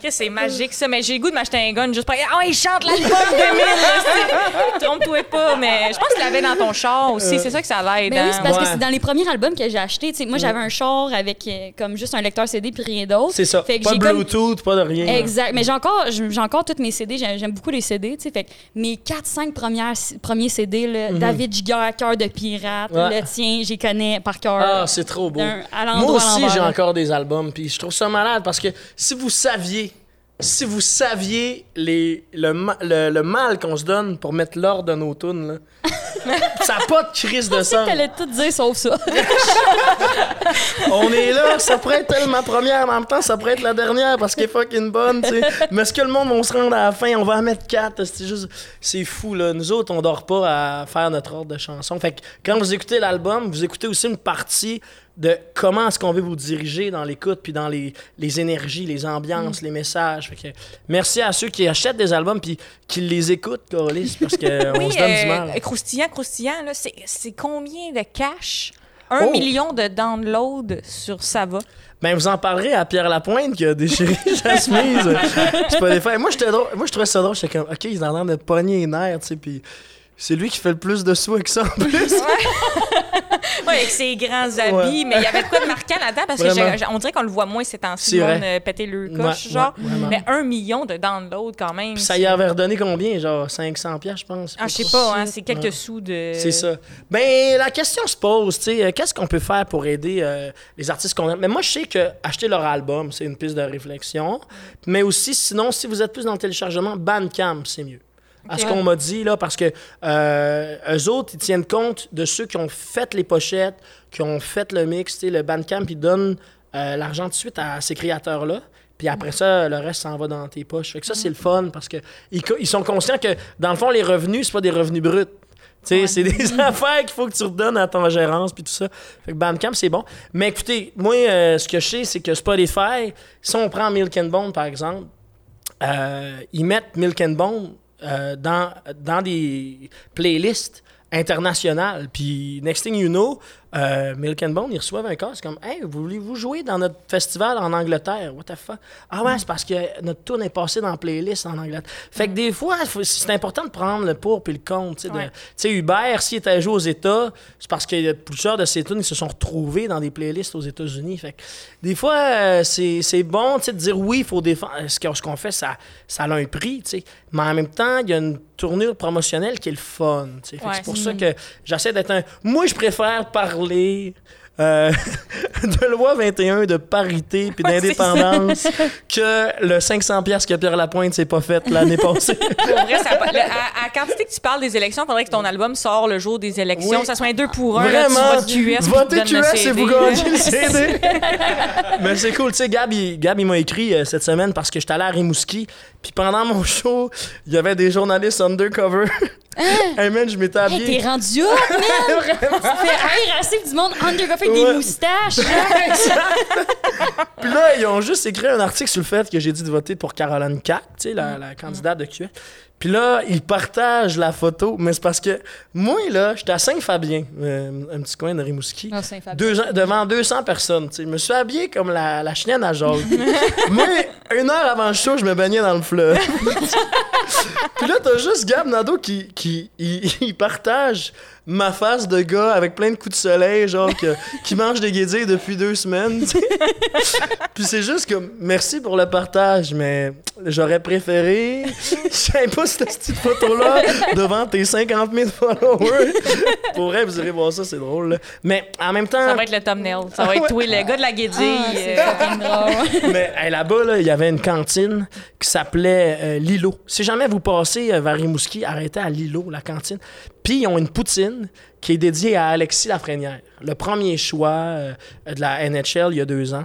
Speaker 4: Que c'est magique, ça. Mais j'ai le goût de m'acheter un gun juste pour... Ah, il chante l'album 2000, là, c'est- Trompe-toi pas, mais je pense que tu l'avais dans ton char aussi. C'est ça que ça l'aide.
Speaker 3: Mais oui,
Speaker 4: hein.
Speaker 3: c'est parce que
Speaker 1: Ouais.
Speaker 3: c'est dans les premiers albums que j'ai achetés. Tu sais, moi, j'avais un char avec euh, comme juste un lecteur CD puis rien d'autre.
Speaker 1: C'est ça.
Speaker 3: Fait que
Speaker 1: Pas de
Speaker 3: j'ai comme-
Speaker 1: Bluetooth, pas de rien.
Speaker 3: Exact. Mais j'ai encore, j'ai encore toutes mes CD. J'ai- J'aime beaucoup les CD. Tu sais, fait mes 4-5 premières, premiers CD, là, David Giguère, Cœur de pirate,
Speaker 1: Mhm. Ouais.
Speaker 3: le tien, j'y connais par cœur.
Speaker 1: Ah, c'est trop beau. Moi aussi, j'ai encore des albums, puis je trouve ça malade parce que si vous saviez, si vous saviez les, le, le, le mal qu'on se donne pour mettre l'ordre de nos tunes, là, [laughs] ça n'a pas de crise de
Speaker 3: Je sais
Speaker 1: sang.
Speaker 3: t'allais tout dire sauf ça.
Speaker 1: On est là, ça pourrait être elle, ma première, mais en même temps, ça pourrait être la dernière parce qu'elle est fucking bonne, tu sais. Mais est-ce que le monde va se rendre à la fin? On va en mettre quatre. C'est juste, c'est fou, là. Nous autres, on dort pas à faire notre ordre de chanson. Fait que quand vous écoutez l'album, vous écoutez aussi une partie de comment est-ce qu'on veut vous diriger dans l'écoute, puis dans les, les énergies, les ambiances, les messages. Fait que merci à ceux qui achètent des albums, puis qui les écoutent, Coralis, parce qu'on [laughs]
Speaker 4: Oui,
Speaker 1: se donne
Speaker 4: euh,
Speaker 1: du mal.
Speaker 4: croustillant, croustillant, là, c'est, c'est combien de cash? Un
Speaker 1: Oh!
Speaker 4: million de downloads sur Sava?
Speaker 1: Ben, vous en parlerez à Pierre Lapointe qui a déchiré [laughs] chemise. C'est pas des faits. Moi, j'étais drôle. Moi, je trouvais ça drôle. J'étais comme, OK, ils ont l'air de pogner les nerfs, tu sais. Puis c'est lui qui fait le plus de sous avec ça en plus.
Speaker 4: Ouais, avec ses grands habits, mais il y avait quoi de marquant là-dedans parce que
Speaker 1: Vraiment.
Speaker 4: j'ai- on dirait qu'on le voit moins ces temps-ci, euh, péter le coche,
Speaker 1: Ouais,
Speaker 4: genre.
Speaker 1: ouais,
Speaker 4: mais un million de downloads quand même.
Speaker 1: Puis ça y avait redonné combien? Genre 500 pièces, je pense.
Speaker 4: Ah, je sais pas, hein, c'est quelques sous de.
Speaker 1: C'est ça. Ben, la question se pose, tu sais, euh, qu'est-ce qu'on peut faire pour aider euh, les artistes qu'on aime? Mais moi, je sais que acheter leur album, c'est une piste de réflexion. Mais aussi, sinon, si vous êtes plus dans le téléchargement, Bandcamp, c'est mieux. À ce qu'on m'a dit, là, parce que euh, eux autres, ils tiennent compte de ceux qui ont fait les pochettes, qui ont fait le mix, tu sais, le Bandcamp, ils donnent euh, l'argent tout de suite à ces créateurs-là. Puis après ça, le reste s'en va dans tes poches. Fait que ça, c'est le fun parce que ils, sont conscients que, dans le fond, les revenus, c'est pas des revenus bruts. C'est des [laughs] affaires qu'il faut que tu redonnes à ton gérance puis tout ça. Fait que Bandcamp, c'est bon. Mais écoutez, moi, euh, ce que je sais, c'est que Spotify, si on prend Milk and Bone, par exemple, euh, ils mettent Milk and Bone euh, dans, dans des playlists internationales. Puis, next thing you know, euh, Milk and Bone, ils reçoivent un cas. C'est comme, hey, voulez-vous jouer dans notre festival en Angleterre? What the fuck? Ah ouais, c'est parce que notre tour est passé dans la playlist en Angleterre. Fait que des fois, c'est important de prendre le pour puis le contre. Tu sais,
Speaker 4: Ouais.
Speaker 1: Hubert, s'il était joué aux États, c'est parce que plusieurs de ses tunes se sont retrouvés dans des playlists aux États-Unis. Fait que des fois, euh, c'est bon de dire oui, il faut défendre. Ce que- ce qu'on fait, ça, ça a un prix. tu sais. Mais en même temps, il y a une tournure promotionnelle qui est le fun.
Speaker 4: Ouais,
Speaker 1: c'est pour ça que j'essaie d'être un. Moi, je préfère parler. euh, [laughs] de loi 21 de parité puis d'indépendance que le 500 pièces que Pierre Lapointe s'est pas fait l'année passée. [laughs]
Speaker 4: Pour vrai, ça a pas- le- à, à quantité que tu parles des élections, il faudrait que ton album sort le jour des élections.
Speaker 1: Oui.
Speaker 4: Ça soit un deux pour un. là, tu
Speaker 1: Vraiment,
Speaker 4: votes QS.
Speaker 1: votez
Speaker 4: tu
Speaker 1: QS et vous gagnez le CD. [laughs] Mais c'est cool, tu sais, Gab, il, Gab, il m'a écrit euh, cette semaine parce que j'étais allé à Rimouski, puis pendant mon show, il y avait des journalistes undercover. Hey man, je m'étais
Speaker 3: Hey,
Speaker 1: habillé.
Speaker 3: t'es rendu hot, man! [laughs] Tu fais assez du monde undercover avec
Speaker 1: Ouais.
Speaker 3: des moustaches. [laughs]
Speaker 1: Puis là, ils ont juste écrit un article sur le fait que j'ai dit de voter pour Caroline Cac, tu sais, la, la candidate de QS. Puis là, ils partagent la photo, mais c'est parce que moi, là, j'étais à Saint-Fabien, euh, un petit coin de Rimouski.
Speaker 3: Oh, Saint-Fabien.
Speaker 1: Deux devant 200 personnes. Je me suis habillé comme la, la chienne à Jacques. [laughs] Moi, une heure avant le show, je me baignais dans le fleuve. [laughs] Puis là, t'as juste Gab Nadeau qui, qui il, il partage ma face de gars avec plein de coups de soleil, genre que- [laughs] qui mange des guédilles depuis deux semaines. [laughs] Puis c'est juste comme merci pour le partage, mais j'aurais préféré. [laughs] Je sais pas cette petite photo-là devant tes 50 000 followers. Pour vrai, vous irez voir ça, c'est drôle. là. Mais en même temps.
Speaker 4: Ça va être le thumbnail. Ça va être toi, le gars de la guédille.
Speaker 3: Ah, c'est
Speaker 4: euh,
Speaker 3: fucking drôle.
Speaker 1: Mais hey, là-bas, là, il y avait une cantine qui s'appelait euh, Lilo. Si jamais vous passez euh, vers Rimouski, arrêtez à Lilo, la cantine. Puis ils ont une poutine qui est dédiée à Alexis Lafrenière, le premier choix euh, de la NHL il y a deux ans.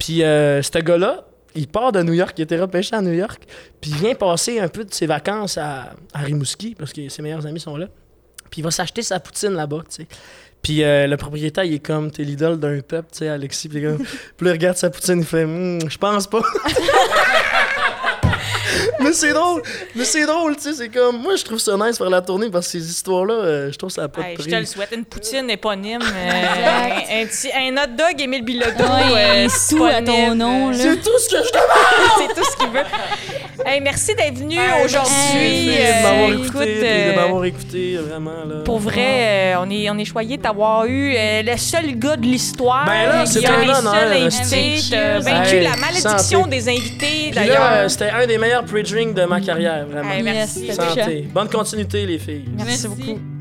Speaker 1: Puis euh, ce gars-là, il part de New York, il était repêché à New York, puis il vient passer un peu de ses vacances à, à Rimouski, parce que ses meilleurs amis sont là. Puis il va s'acheter sa poutine là-bas, tu sais. Puis euh, le propriétaire, il est comme, t'es l'idole d'un peuple, tu sais, Alexis. Puis comme- [laughs] il regarde sa poutine, il fait, Hmm, je pense pas. [laughs] mais c'est drôle, mais c'est drôle, tu sais, c'est comme, moi, je trouve ça nice faire la tournée parce que ces histoires-là, euh, je trouve ça a pas
Speaker 4: Hey,
Speaker 1: de
Speaker 4: je te le souhaite. Une poutine éponyme. euh, un, un petit, un hot dog Émile Bilodeau.
Speaker 3: Ouais,
Speaker 4: euh,
Speaker 3: tout à ton nom, là.
Speaker 1: C'est tout ce que je te [laughs]
Speaker 4: C'est tout ce qu'il veut. Hey, merci d'être venu aujourd'hui.
Speaker 1: Merci
Speaker 4: Euh,
Speaker 1: de m'avoir écouté,
Speaker 4: euh,
Speaker 1: de m'avoir écouté, vraiment, là.
Speaker 4: Pour vrai, euh, on est, on est choyé de t'avoir eu euh, le seul gars de l'histoire.
Speaker 1: Ben là, c'est un honneur,
Speaker 4: vaincu la malédiction
Speaker 1: santé.
Speaker 4: des invités, d'ailleurs.
Speaker 1: c'était un des meilleurs pre-drinks de ma carrière, vraiment.
Speaker 4: Hey, merci.
Speaker 1: Santé. Bonne continuité, les filles.
Speaker 4: Merci
Speaker 3: Merci.
Speaker 4: beaucoup.